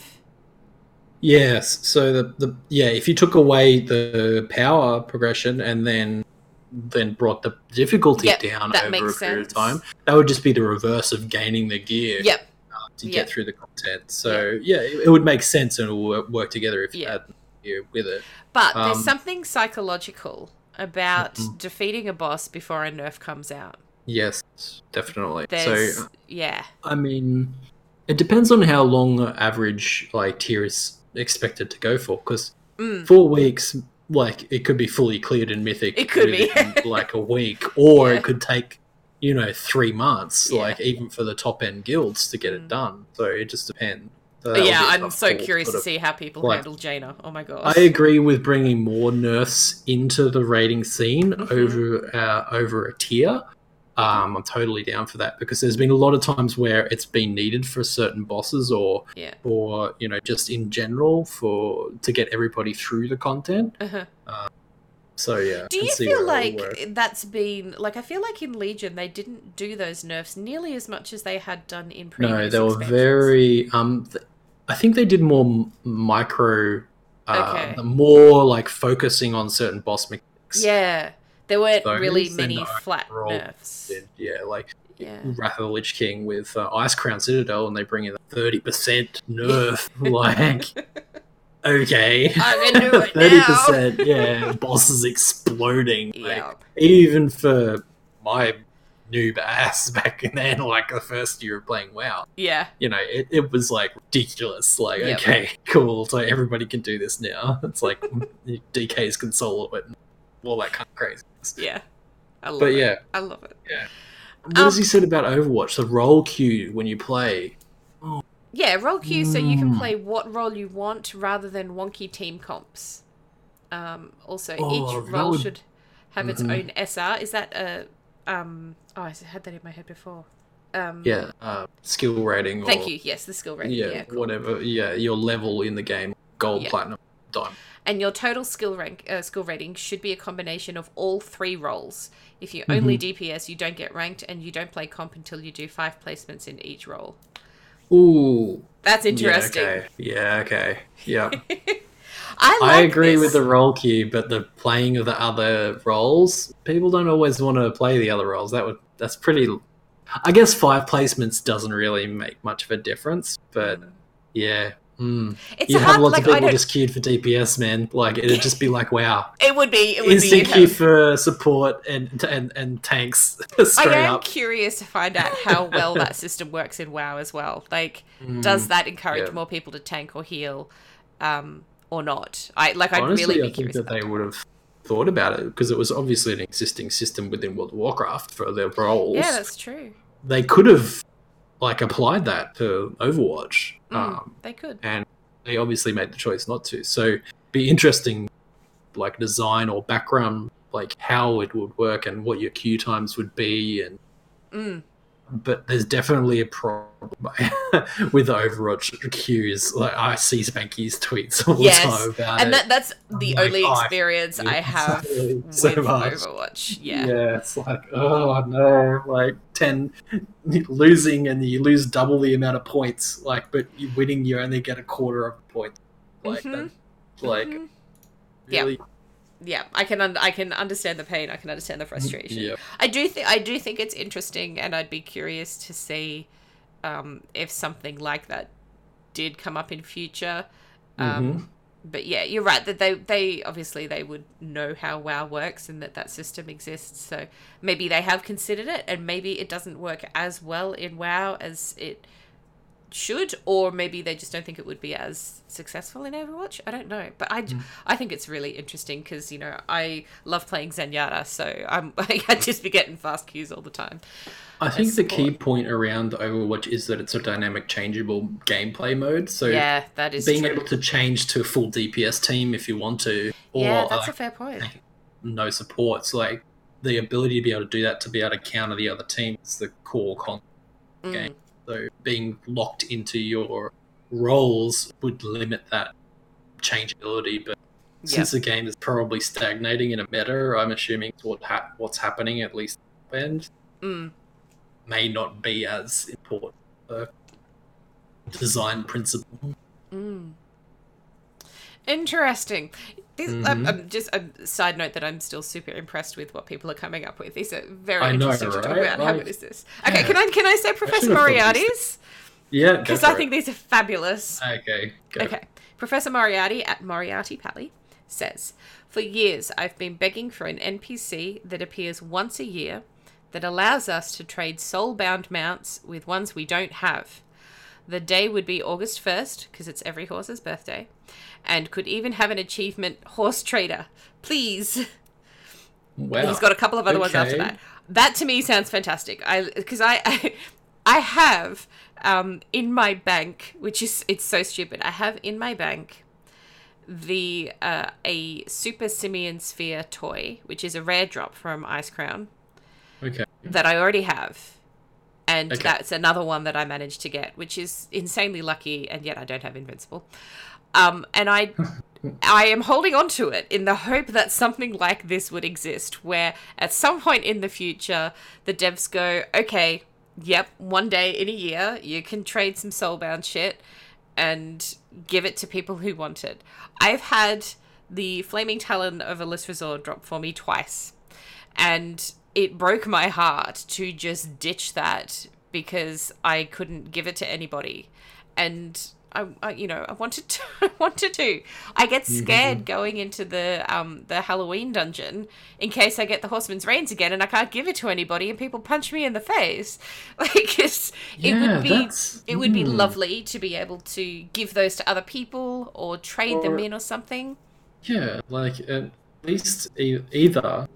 Yes. So the the yeah, if you took away the power progression and then then brought the difficulty Yep, down over a period of time, that would just be the reverse of gaining the gear Yep. uh, to Yep. get through the content. So yeah, it, it would make sense and it would work, together if you had you with it. But Um, there's something psychological about Mhm. defeating a boss before a nerf comes out. Yes, definitely. There's So yeah. I mean, it depends on how long average like tier is expected to go for. Because Mm. four weeks, like it could be fully cleared in Mythic. It could be. like a week, or Yeah. it could take you know three months. Yeah. Like even for the top end guilds to get Mm. it done. So it just depends. So yeah, I'm so curious to see how people like- handle Jaina. Oh my god. I agree with bringing more nerfs into the rating scene Mhm. over uh, over a tier. Um, I'm totally down for that because there's been a lot of times where it's been needed for certain bosses or Yeah. or you know just in general for to get everybody through the content. Uh-huh. So yeah, Do you feel where it will like that's been like I feel like in Legion they didn't do those nerfs nearly as much as they had done in previous no, they were very um. Th- I think they did more m- micro. Uh, Okay. More like focusing on certain boss mechanics. Yeah. There weren't Those really many flat nerfs. did, Yeah, like Yeah. Wrath of the Lich King with uh, Icecrown Citadel, and they bring in a thirty percent nerf. like, okay, I'm it thirty now. percent. Yeah, bosses exploding. Like, Yeah. even for my noob ass back then, like the first year of playing WoW, Yeah. you know, it, it was like ridiculous. Like, Yep. okay, cool. So everybody can do this now. It's like DK's can solo it, all that kind of crazy. Yeah. I love But it. yeah, I love it. Yeah. what Um, has he said about Overwatch? The role queue when you play. Yeah, role queue so you can Mm. play what role you want rather than wonky team comps. Um, also, Oh, each role would- should have its Mhm. own SR. Is that a um? Oh, I had that in my head before. Um, Yeah, uh, skill rating. Or, Thank you. Yes, the skill rating. Yeah, Yeah, cool. whatever. Yeah, your level in the game: gold, Yeah. platinum, diamond. And your total skill rank, uh, skill rating should be a combination of all three roles. If you only Mm-hmm. DPS, you don't get ranked, and you don't play comp until you do five placements in each role. Ooh, That's interesting. Yeah, okay. Yeah, okay. Yeah. I, I agree this. with the role queue, but the playing of the other roles, people don't always want to play the other roles. That would that's pretty. I guess five placements doesn't really make much of a difference, but Mm. yeah, Mm. It's You have lots like of people just queued for DPS, man. Like it'd just be like, wow, It would be. It would instant be. queue for support and and and tanks I am up. curious to find out how well that system works in WoW as well. Like, does that encourage Mm. yeah. more people to tank or heal, um, or not? I like. I'd Honestly, really I think curious. that they would have thought about it because it was obviously an existing system within World of Warcraft for their roles. Yeah, that's true. they could have like applied that to Overwatch, Mm, um, they could. and they obviously made the choice not to. So, be interesting, like design or background, like how it would work and what your queue times would be, and Mm. But there's definitely a problem with Overwatch queues. Like I see Spanky's tweets all Yes, the time about And it. that that's the like, only oh, experience I have so with. Overwatch. Yeah. Yeah, it's like, oh no, like 10 losing and you lose double the amount of points, like, but you winning, you only get a quarter of the points. Like, Mhm. that, like, Mhm. Yeah. really, yeah, I can un- I can understand the pain. I can understand the frustration. yeah. I do think I do think it's interesting, and I'd be curious to see um, if something like that did come up in future. Um, Mhm. But yeah, you're right that they they obviously they would know how WoW works and that that system exists. So maybe they have considered it, and maybe it doesn't work as well in WoW as it should, or maybe they just don't think it would be as successful in Overwatch. I don't know, but I, Mm. I think it's really interesting because you know I love playing Zenyatta, so I'm I just be getting fast queues all the time. I think the key point around Overwatch is that it's a dynamic, changeable gameplay mode. So, yeah, that is being true. able to change to a full DPS team if you want to, or yeah, that's like, a fair point. no supports, like, the ability to be able to do that to be able to counter the other team is the core concept. Mm. game. So being locked into your roles would limit that changeability. But since the game is probably stagnating in a meta, I'm assuming what ha- what's happening at least and Mm. may not be as important. Design principle. Mm. Interesting. These, I'm, Mhm. I'm just a side note that I'm still super impressed with what people are coming up with. These are very I know, interesting to talk right? about. How Like, good is this? Okay, yeah. can I can I say Professor should've thought of this. Moriarty's Yeah, because I it. think these are fabulous. Okay. Go. Okay. Professor Moriarty at Moriarty Pally says, For years, I've been begging for an NPC that appears once a year that allows us to trade soul-bound mounts with ones we don't have. The day would be August 1st, because it's every horse's birthday, and could even have an achievement horse trader. Please. Wow. He's got a couple of other ones after that. That to me sounds fantastic. I because I, I I have um in my bank, which is it's so stupid. I have in my bank the uh, a Super Simian Sphere toy, which is a rare drop from Icecrown Okay. that I already have. And Okay. that's another one that I managed to get, which is insanely lucky, and yet I don't have Invincible. Um, and I, I am holding on to it in the hope that something like this would exist, where at some point in the future, the devs go, okay, yep, one day in a year, you can trade some soulbound shit and give it to people who want it. I've had the Flaming Talon of Alysrazor drop for me twice and it broke my heart to just ditch that because I couldn't give it to anybody, and I, I you know, I wanted to, I wanted to. I get scared going into the um the Halloween dungeon in case I get the Horseman's Reins again, and I can't give it to anybody, and people punch me in the face. Like it's, it would be, that's- it would be lovely to be able to give those to other people or trade them in or something. Yeah, like at least e- either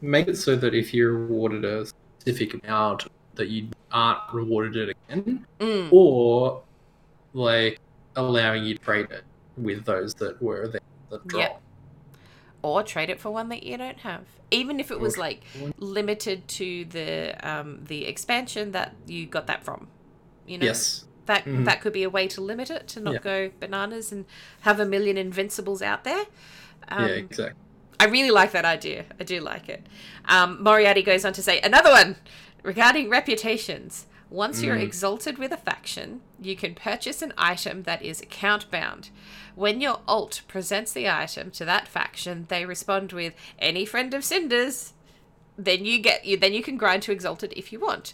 make it so that if you're rewarded a specific amount, that you aren't rewarded it again, Mm. or like allowing you to trade it with those that were there that drop. Yep. or trade it for one that you don't have even if it was like limited to the um the expansion that you got that from you know Yes. that Mhm. that could be a way to limit it to not Yeah. go bananas and have a million invincibles out there um, yeah, exactly. I really like that idea. I do like it. Um, Moriarty goes on to say another one regarding reputations. Once you're Mm. exalted with a faction, you can purchase an item that is account bound. When your alt presents the item to that faction, they respond with "Any friend of Cinder's." Then you get you. Then you can grind to exalted if you want.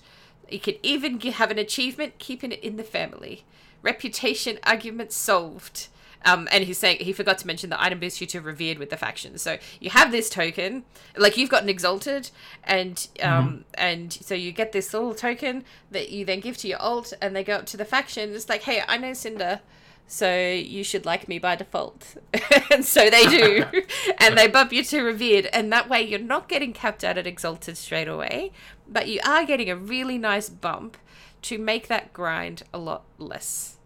You can even have an achievement keeping it in the family. reputation argument solved. Um, and he's saying he forgot to mention the item boosts you to revered with the faction. So you have this token, like you've gotten exalted, and um, mm-hmm. and so you get this little token that you then give to your alt, and they go up to the faction. It's like, hey, I know Cinder, so you should like me by default, and so they do, and they bump you to revered, and that way you're not getting capped out at exalted straight away, but you are getting a really nice bump to make that grind a lot less.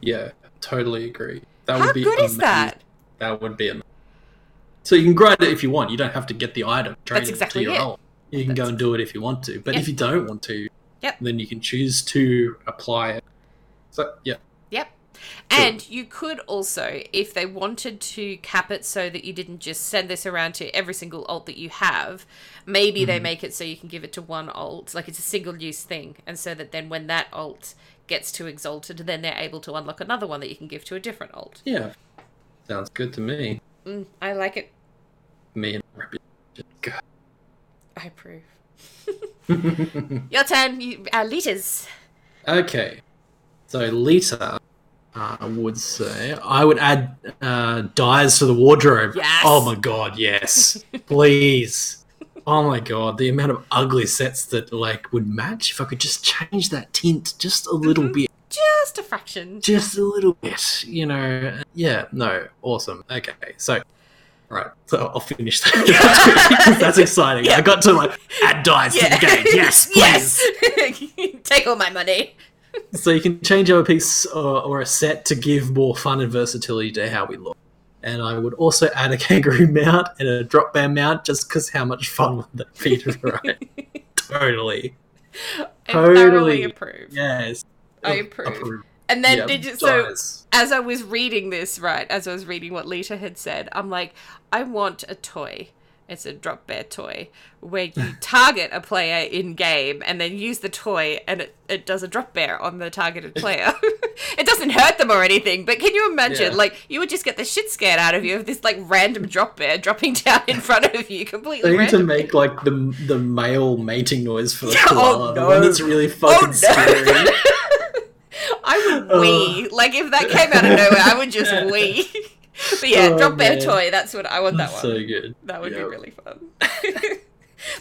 Yeah, totally agree. That How would be good amazing. is that? That would be amazing. So you can grind it if you want. You don't have to get the item. That's exactly it. You can That's... go and do it if you want to. But yep. if you don't want to, yep. then you can choose to apply it. So yeah. Yep. And you could also, if they wanted to cap it so that you didn't just send this around to every single alt that you have, maybe mm-hmm. they make it so you can give it to one alt, like it's a single use thing, and so that then when that alt gets too exalted, then they're able to unlock another one that you can give to a different alt. Yeah, sounds good to me. Mm, I like it. Me and God. I approve. Your turn, you, uh, Lita's. Okay, so Lita, uh, I would say I would add uh, dyes to the wardrobe. Yes. Oh my god, yes, please. Oh my god, the amount of ugly sets that like would match if I could just change that tint just a little mm-hmm. bit. Just a fraction. Just a little bit, you know. Yeah, no, awesome. Okay, so right, so I'll finish that. That's exciting. Yeah. I got to like add dice yeah. to the game. Yes, please. yes. Take all my money. so you can change up a piece or, or a set to give more fun and versatility to how we look and I would also add a kangaroo mount and a drop bear mount just because how much fun would that be to ride? totally. I totally approve. Yes. I approve. approve. And then yeah, did you, so as I was reading this, right, as I was reading what Lita had said, I'm like, I want a toy it's a drop bear toy where you target a player in game and then use the toy and it, it does a drop bear on the targeted player. it doesn't hurt them or anything, but can you imagine? Yeah. Like, you would just get the shit scared out of you of this, like, random drop bear dropping down in front of you completely. They need to make, like, the the male mating noise for the oh, koala. Oh, no. The one that's really oh, fucking oh, no. scary. I would oh. wee. Like, if that came out of nowhere, I would just wee. But yeah, oh, drop bear toy. That's what I want. That one. So good. That would yep. be really fun.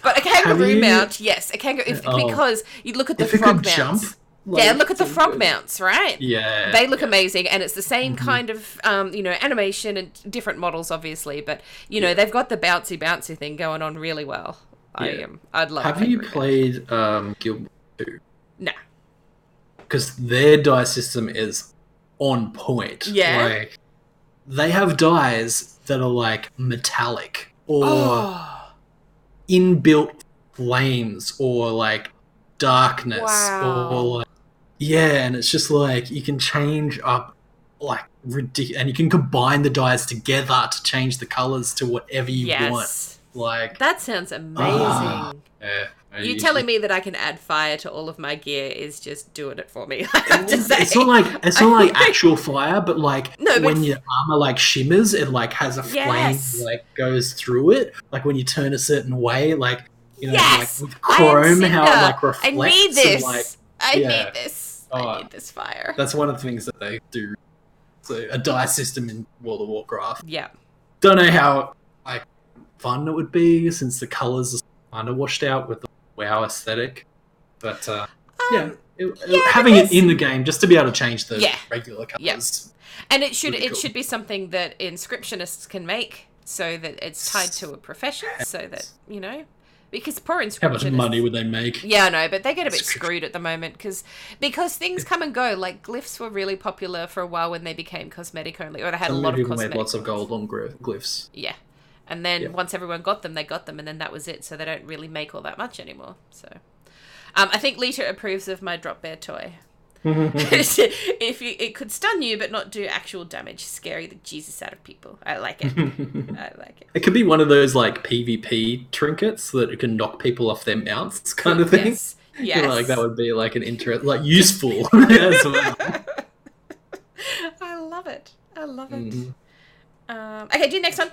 but a kangaroo you... mount, yes, a kangaroo. If, oh. Because you look at the frog mounts. Jump, like, yeah, look at the frog good. mounts, right? Yeah, they look yeah. amazing, and it's the same mm-hmm. kind of, um, you know, animation and different models, obviously. But you know, yeah. they've got the bouncy, bouncy thing going on really well. I am. Um, I'd love. Have you played um, Guild Two? No. Because their dye system is on point. Yeah. Like, they have dyes that are like metallic or oh. inbuilt flames or like darkness wow. or like yeah and it's just like you can change up like ridiculous and you can combine the dyes together to change the colors to whatever you yes. want like that sounds amazing ah, yeah you telling me that I can add fire to all of my gear is just doing it for me. I have to say. It's not like it's not like actual fire, but like no, but when your armor like shimmers, it like has a yes. flame like goes through it. Like when you turn a certain way, like you know, yes! like with chrome, how it like reflects. I need this. And, like, I yeah. need this. Oh, I need this fire. That's one of the things that they do. So a dye system in World of Warcraft. Yeah. Don't know how like fun it would be since the colors are kind of washed out with the WoW aesthetic, but uh, um, yeah, it, yeah, having it in the game just to be able to change the yeah. regular colors. Yeah. And it should it cool. should be something that inscriptionists can make so that it's tied to a profession, so that you know because poor inscriptionists. How much money would they make? Yeah, I know, but they get a bit screwed at the moment because because things come and go. Like glyphs were really popular for a while when they became cosmetic only, or they had Some a lot of cosmetic. made lots of gold on glyphs. Yeah, and then yep. once everyone got them, they got them, and then that was it. So they don't really make all that much anymore. So um, I think Lita approves of my drop bear toy. if you, it could stun you but not do actual damage, scary the Jesus out of people. I like it. I like it. It could be one of those like PvP trinkets that it can knock people off their mounts, kind of thing. Yes, yes. You know, like that would be like an interest, like useful as well. I love it. I love it. Mm. Um, okay, do next one.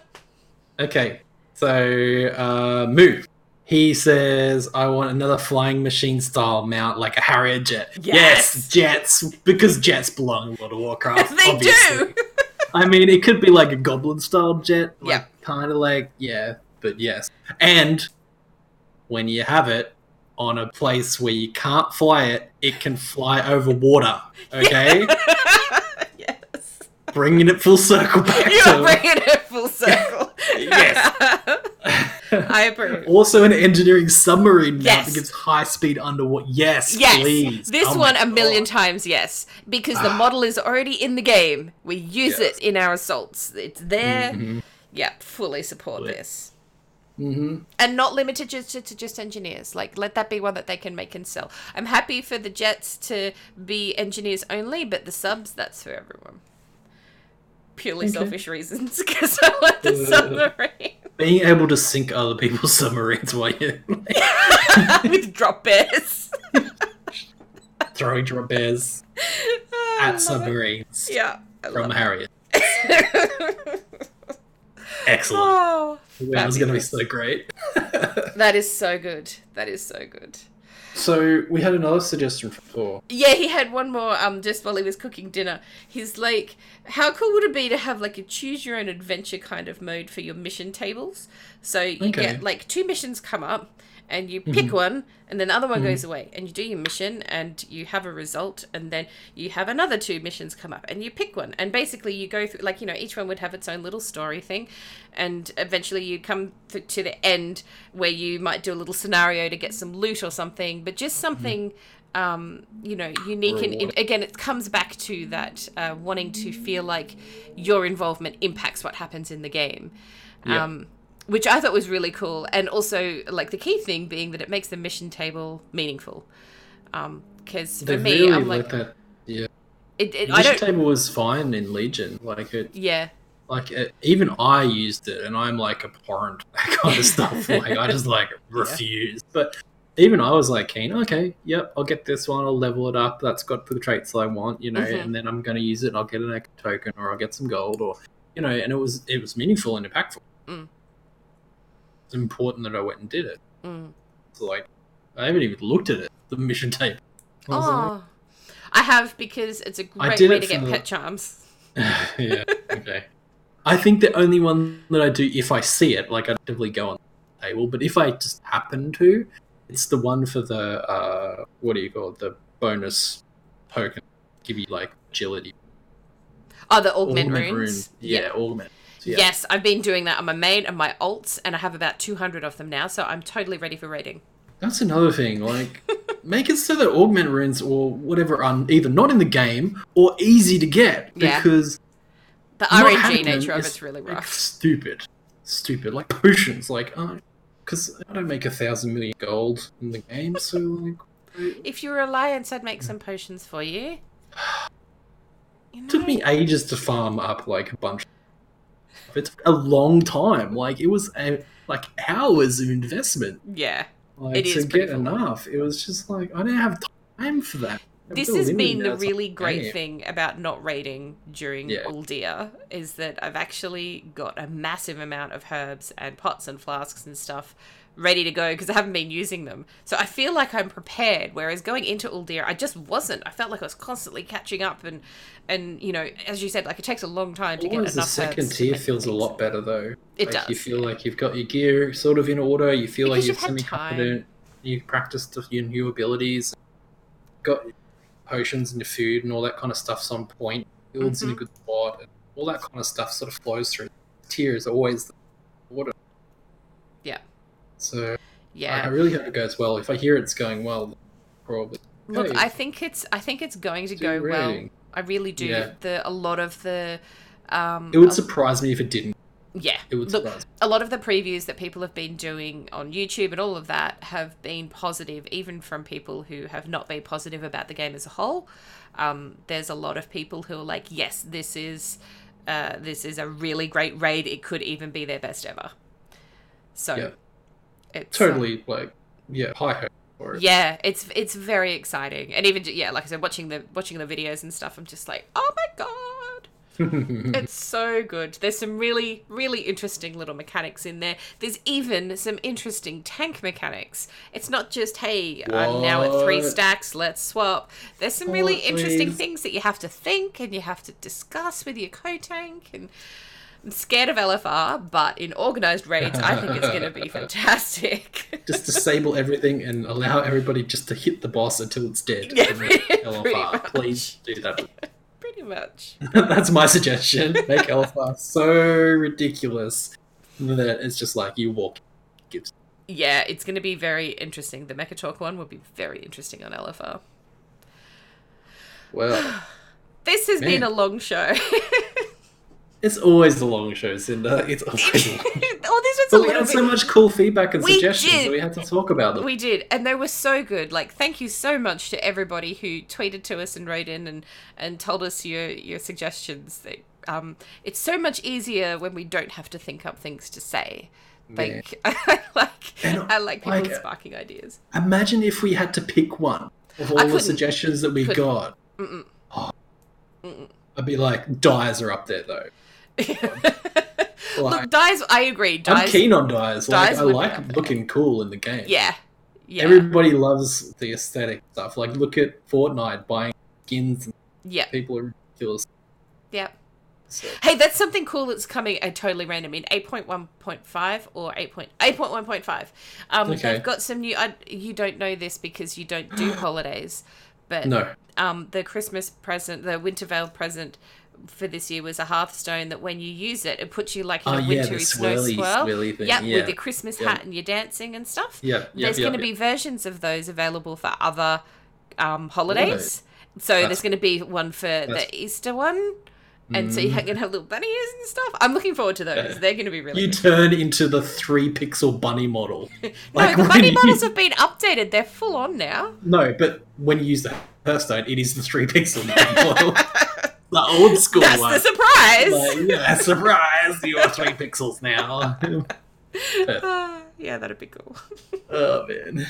Okay, so uh, move. he says, "I want another flying machine style mount, like a Harrier jet." Yes! jets, because jets belong in World of Warcraft. They obviously. do. I mean, it could be like a goblin style jet, like, Yeah. kind of like yeah, but yes. And when you have it on a place where you can't fly it, it can fly over water. Okay, yes. Bringing it full circle back You're to bringing it full circle. Yes. I approve. also an engineering submarine Yes. that gives high speed underwater. Yes, Yes, please. this Oh one a million God. times yes, because the Ah. model is already in the game. We use Yes. it in our assaults. It's there. Mhm. Yeah, fully support Yeah. this. Mhm. And not limited just to, to just engineers. Like, let that be one that they can make and sell. I'm happy for the jets to be engineers only, but the subs, that's for everyone. Purely Okay. selfish reasons, because I want the Uh. submarine Being able to sink other people's submarines while you're with drop bears. throwing drop bears Oh, I love at it. submarines Yeah. I from love Harriet. Excellent. oh, that was going to be so great. that is so good. That is so good. So we had another suggestion from Thor. Yeah, he had one more um just while he was cooking dinner. He's like, how cool would it be to have like a choose your own adventure kind of mode for your mission tables? So you Okay. get like two missions come up and you pick one and then the other one Mhm. goes away and you do your mission and you have a result and then you have another two missions come up and you pick one. And basically you go through like you know each one would have its own little story thing and eventually you come th- to the end where you might do a little scenario to get some loot or something but just something um, you know unique and, again it comes back to that uh, wanting to feel like your involvement impacts what happens in the game. Yeah. um, which i thought was really cool and also like the key thing being that it makes the mission table meaningful because for They me really i'm like that. Yeah, it, it, the mission table was fine in Legion. Like it, yeah like it, even I used it, and I'm like abhorrent that kind of stuff. Like I just like refuse. But even I was like keen. Okay, yep, I'll get this one. I'll level it up. That's got the traits I want, you know. Mhm. And then I'm going to use it. I'll get an extra token, or I'll get some gold, or you know. And it was it was meaningful and impactful. Mm. It's important that I went and did it. mm. So like, I haven't even looked at it. The mission tape. I was like, oh i have because it's a great way to get the- pet charms yeah. Okay. I think the only one that I do if I see it, like I actively go on the table, but if I just happen to, it's the one for the uh what do you call it? The bonus token. Give you like agility. oh the augment, runes rune. Yeah, augment. Yeah. Yes, I've been doing that on my main and my alts, and I have about 200 of them now, so I'm totally ready for raiding. That's another thing. Like make it so that augment runes or whatever are either not in the game or easy to get. Yeah. Because The RNG nature of it's really like, rough. stupid, stupid. Like potions, like uh, because I don't make a thousand million gold in the game, so like If you were Alliance, I'd make some potions for you. You it took me ages to farm up like a bunch. Of, it took a long time. Like it was a, like hours of investment. Yeah. Like It to is get pretty full. enough. It was just like I didn't have time for that. This has been the really the great game. thing about not raiding during Yeah. Is that I've actually got a massive amount of herbs and pots and flasks and stuff ready to go because I haven't been using them. So I feel like I'm prepared. Whereas going into Uldir, I just wasn't. I felt like I was constantly catching up and and you know, as you said, like it takes a long time to get Always the second tier feels a lot better though. It like, You feel yeah. like you've got your gear sort of in order. You feel Because like you're semi confident. You practice the, your new abilities. Got potions and your food and all that kind of stuff's on point. Builds in a Mhm. good spot. And all that kind of stuff sort of flows through. Tier is always the. So Yeah. I really hope it goes well. If I hear it's going well, probably. Look, Hey, I think it's I think it's going to go well. I really do. Yeah. The a lot of the um It would surprise me if it didn't. yeah. It would Look, surprise me. a lot of the previews that people have been doing on YouTube and all of that have been positive, even from people who have not been positive about the game as a whole. Um, there's a lot of people who are like, "Yes, this is uh, this is a really great raid. It could even be their best ever." So, Yeah. It's um, Totally, like, yeah, high hope for it. yeah, it's it's very exciting, and even yeah, like I said, watching the watching the videos and stuff, I'm just like, "Oh my god!" it's so good. There's some really, really interesting little mechanics in there. There's even some interesting tank mechanics. It's not just, hey, I'm now at three stacks, let's swap. There's some really Oh, interesting things that you have to think and you have to discuss with your co tank. And I'm scared of LFR, but in organized raids, I think it's going to be fantastic. just disable everything and allow everybody just to hit the boss until it's dead. Yeah, pretty- LFR, pretty much. please do that. Pretty much. That's my suggestion. Make LFR so ridiculous that it's just like you walk. Gives. Yeah, it's going to be very interesting. The Mekkatorque one will be very interesting on LFR. Well, This has been a long show. It's always the long show, Cinder. It's always. long. oh, this was a But we little had bit. so much cool feedback and We suggestions did. that we had to talk about them. We did, and they were so good. Like, thank you so much to everybody who tweeted to us and wrote in and and told us your your suggestions. That um, it's so much easier when we don't have to think up things to say. Like, I like And, I like people like, sparking ideas. Imagine if we had to pick one of all the suggestions that we Couldn't. got. Mm-mm. Oh. Mm-mm. I'd be like, dyes are up there though. Like, Look, Dyes. I agree. I'm keen on dyes. Like, I like looking cool in the game. Yeah. Yeah. Everybody loves the aesthetic stuff. Like, look at Fortnite buying skins, yeah. people are ridiculous. Yeah. So, Hey, that's something cool that's coming uh, totally random in 8.1.5 or 8. Point, 8.1.5. Um, Okay. They've got some new. I, you don't know this because you don't do holidays, but no. um, the Christmas present, the Winter Veil present for this year was a Hearthstone that when you use it, it puts you like in Oh, a yeah, wintry the snow swirl. swirly thing. Yep, yeah. with your Christmas Yep. hat and your dancing and stuff. Yep, yep, There's yep, going to be versions of those available for other um, holidays. So That's- there's going to be one for the Easter one. And so you Mm. can have little bunny ears and stuff. I'm looking forward to those. Yeah. They're going to be really You good. turn into the three pixel bunny model. No, Like, the bunny you- models have been updated. They're full on now. No, but when you use the Hearthstone, it is the three pixel bunny model. the old school That's one. the surprise. Like, yeah, surprise! You are three pixels now. Ah, yeah, that'd be cool. oh man.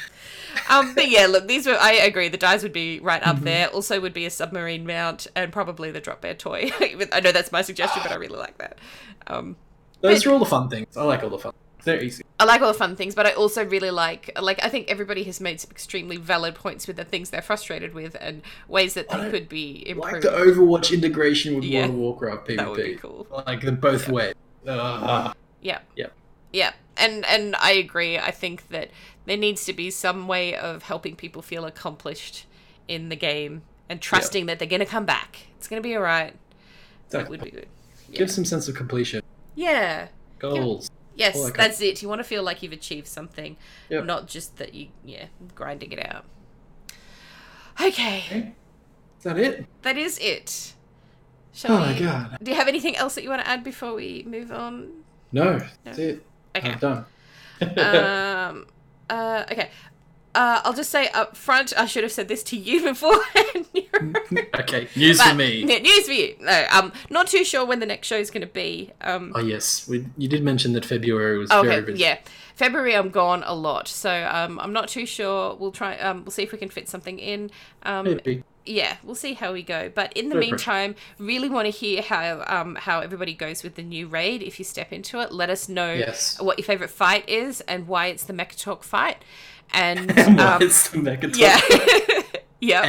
um, but yeah, look, these were. I agree. The dyes would be right up Mhm. there. Also, would be a submarine mount and probably the drop bear toy. I know that's my suggestion, but I really like that. Um, Those are all the fun things. I like all the fun. They're easy. I like all the fun things, but I also really like like I think everybody has made some extremely valid points with the things they're frustrated with and ways that they don't could be improved. Like the Overwatch integration with Yeah. World of Warcraft PvP. that would be cool. Like they're both ways. Ugh. Yeah. Yep. Yeah. And and I agree. I think that there needs to be some way of helping people feel accomplished in the game and trusting that they're going to come back. It's going to be all right. That Exactly. would be good. Give some sense of completion. Yeah. Goals. Yes, that kind- that's it. You want to feel like you've achieved something, Yep. not just that you yeah, grinding it out. Okay. Okay. Is that it? That is it. Shall Oh we my god. Do you have anything else that you want to add before we move on? No, that's it. Okay. I'm done. um, uh, okay. Uh, I'll just say up front, I should have said this to you before. okay, news But- for me. Yeah, news for you. No, um, not too sure when the next show is going to be. Um, Oh yes, we, you did mention that February was okay, very busy. yeah. February, I'm gone a lot, so um, I'm not too sure. We'll try. Um, we'll see if we can fit something in. Um, Maybe. Yeah, we'll see how we go. But in the meantime, really want to hear how um how everybody goes with the new raid. If you step into it, let us know Yes. what your favorite fight is and why it's the Mekkatorque fight. And um, it's the Mecha Talk. yeah, yeah,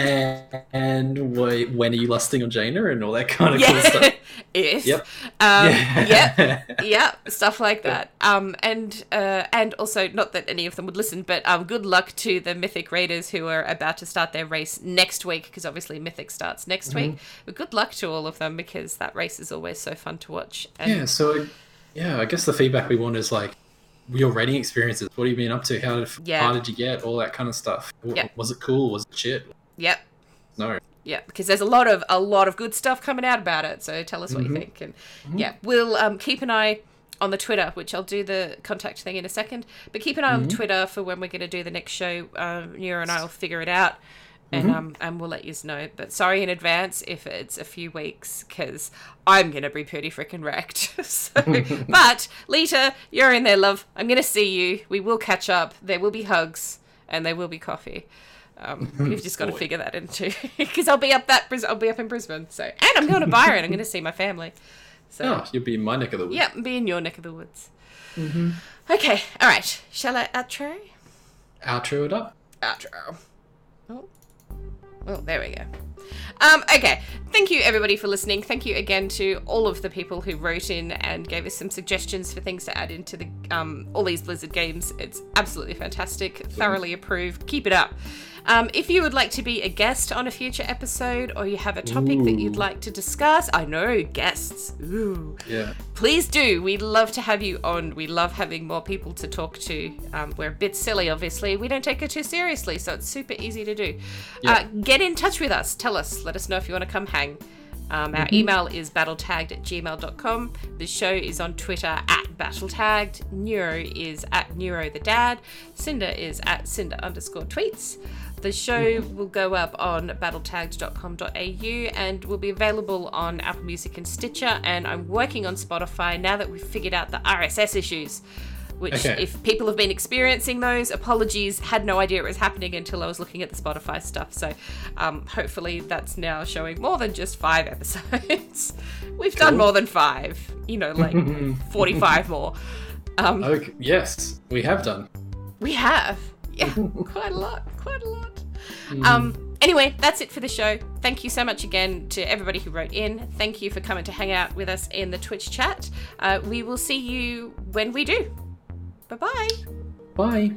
And, and wh- when are you lusting on Jaina and all that kind of cool stuff. if Yep. um, yeah. yep. yeah, stuff like that. Um, and uh, and also not that any of them would listen, but um, good luck to the Mythic Raiders who are about to start their race next week because obviously Mythic starts next Mm-hmm. week. But good luck to all of them because that race is always so fun to watch. And Yeah, so yeah, I guess the feedback we want is like your rating experiences. What have you been up to? How did Yeah. how did you get all that kind of stuff? Yeah. Was it cool? Was it shit? Yep. No. Yeah, because there's a lot of a lot of good stuff coming out about it. So tell us what you Mhm. think, and yeah, we'll um, keep an eye on the Twitter, which I'll do the contact thing in a second. But keep an eye on Mhm. Twitter for when we're going to do the next show. Um, Nira and I will figure it out, and Mhm. um, and we'll let you know. But sorry in advance if it's a few weeks, because I'm going to be pretty freaking wrecked. so, but Lita, you're in there, love. I'm going to see you. We will catch up. There will be hugs, and there will be coffee. Um, we've just got to figure that in too, because I'll be up that I'll be up in Brisbane. So, and I'm going to Byron. I'm going to see my family. So, Oh, you'll be in my neck of the woods. yeah, be in your neck of the woods. Okay, all right. Shall I outro? Outro it up. Outro. Oh, well, there we go. Um, okay, thank you everybody for listening. Thank you again to all of the people who wrote in and gave us some suggestions for things to add into the um, all these Blizzard games. It's absolutely fantastic, thoroughly approved. Keep it up. Um, if you would like to be a guest on a future episode, or you have a topic that you'd like to discuss, I know guests. Ooh, Yeah. please do. We'd love to have you on. We love having more people to talk to. Um, we're a bit silly, obviously. We don't take it too seriously, so it's super easy to do. Yeah. Uh, get in touch with us. Tell us. Let us know if you want to come hang. Um, our email is battletagged at gmail.com. The show is on Twitter at battletagged. Neuro is at Neuro the Dad. Cinder is at Cinder underscore tweets. The show will go up on battletagged.com.au and will be available on Apple Music and Stitcher. And I'm working on Spotify now that we've figured out the RSS issues. Which, Okay. if people have been experiencing those, apologies. Had no idea it was happening until I was looking at the Spotify stuff. So, um, hopefully, that's now showing more than just five episodes. We've done more than five. You know, like forty-five more. Um, Okay. Yes, we have done. we have. Yeah, quite a lot. Quite a lot. Um, anyway, that's it for the show. Thank you so much again to everybody who wrote in. Thank you for coming to hang out with us in the Twitch chat. Uh, we will see you when we do. Bye bye. Bye.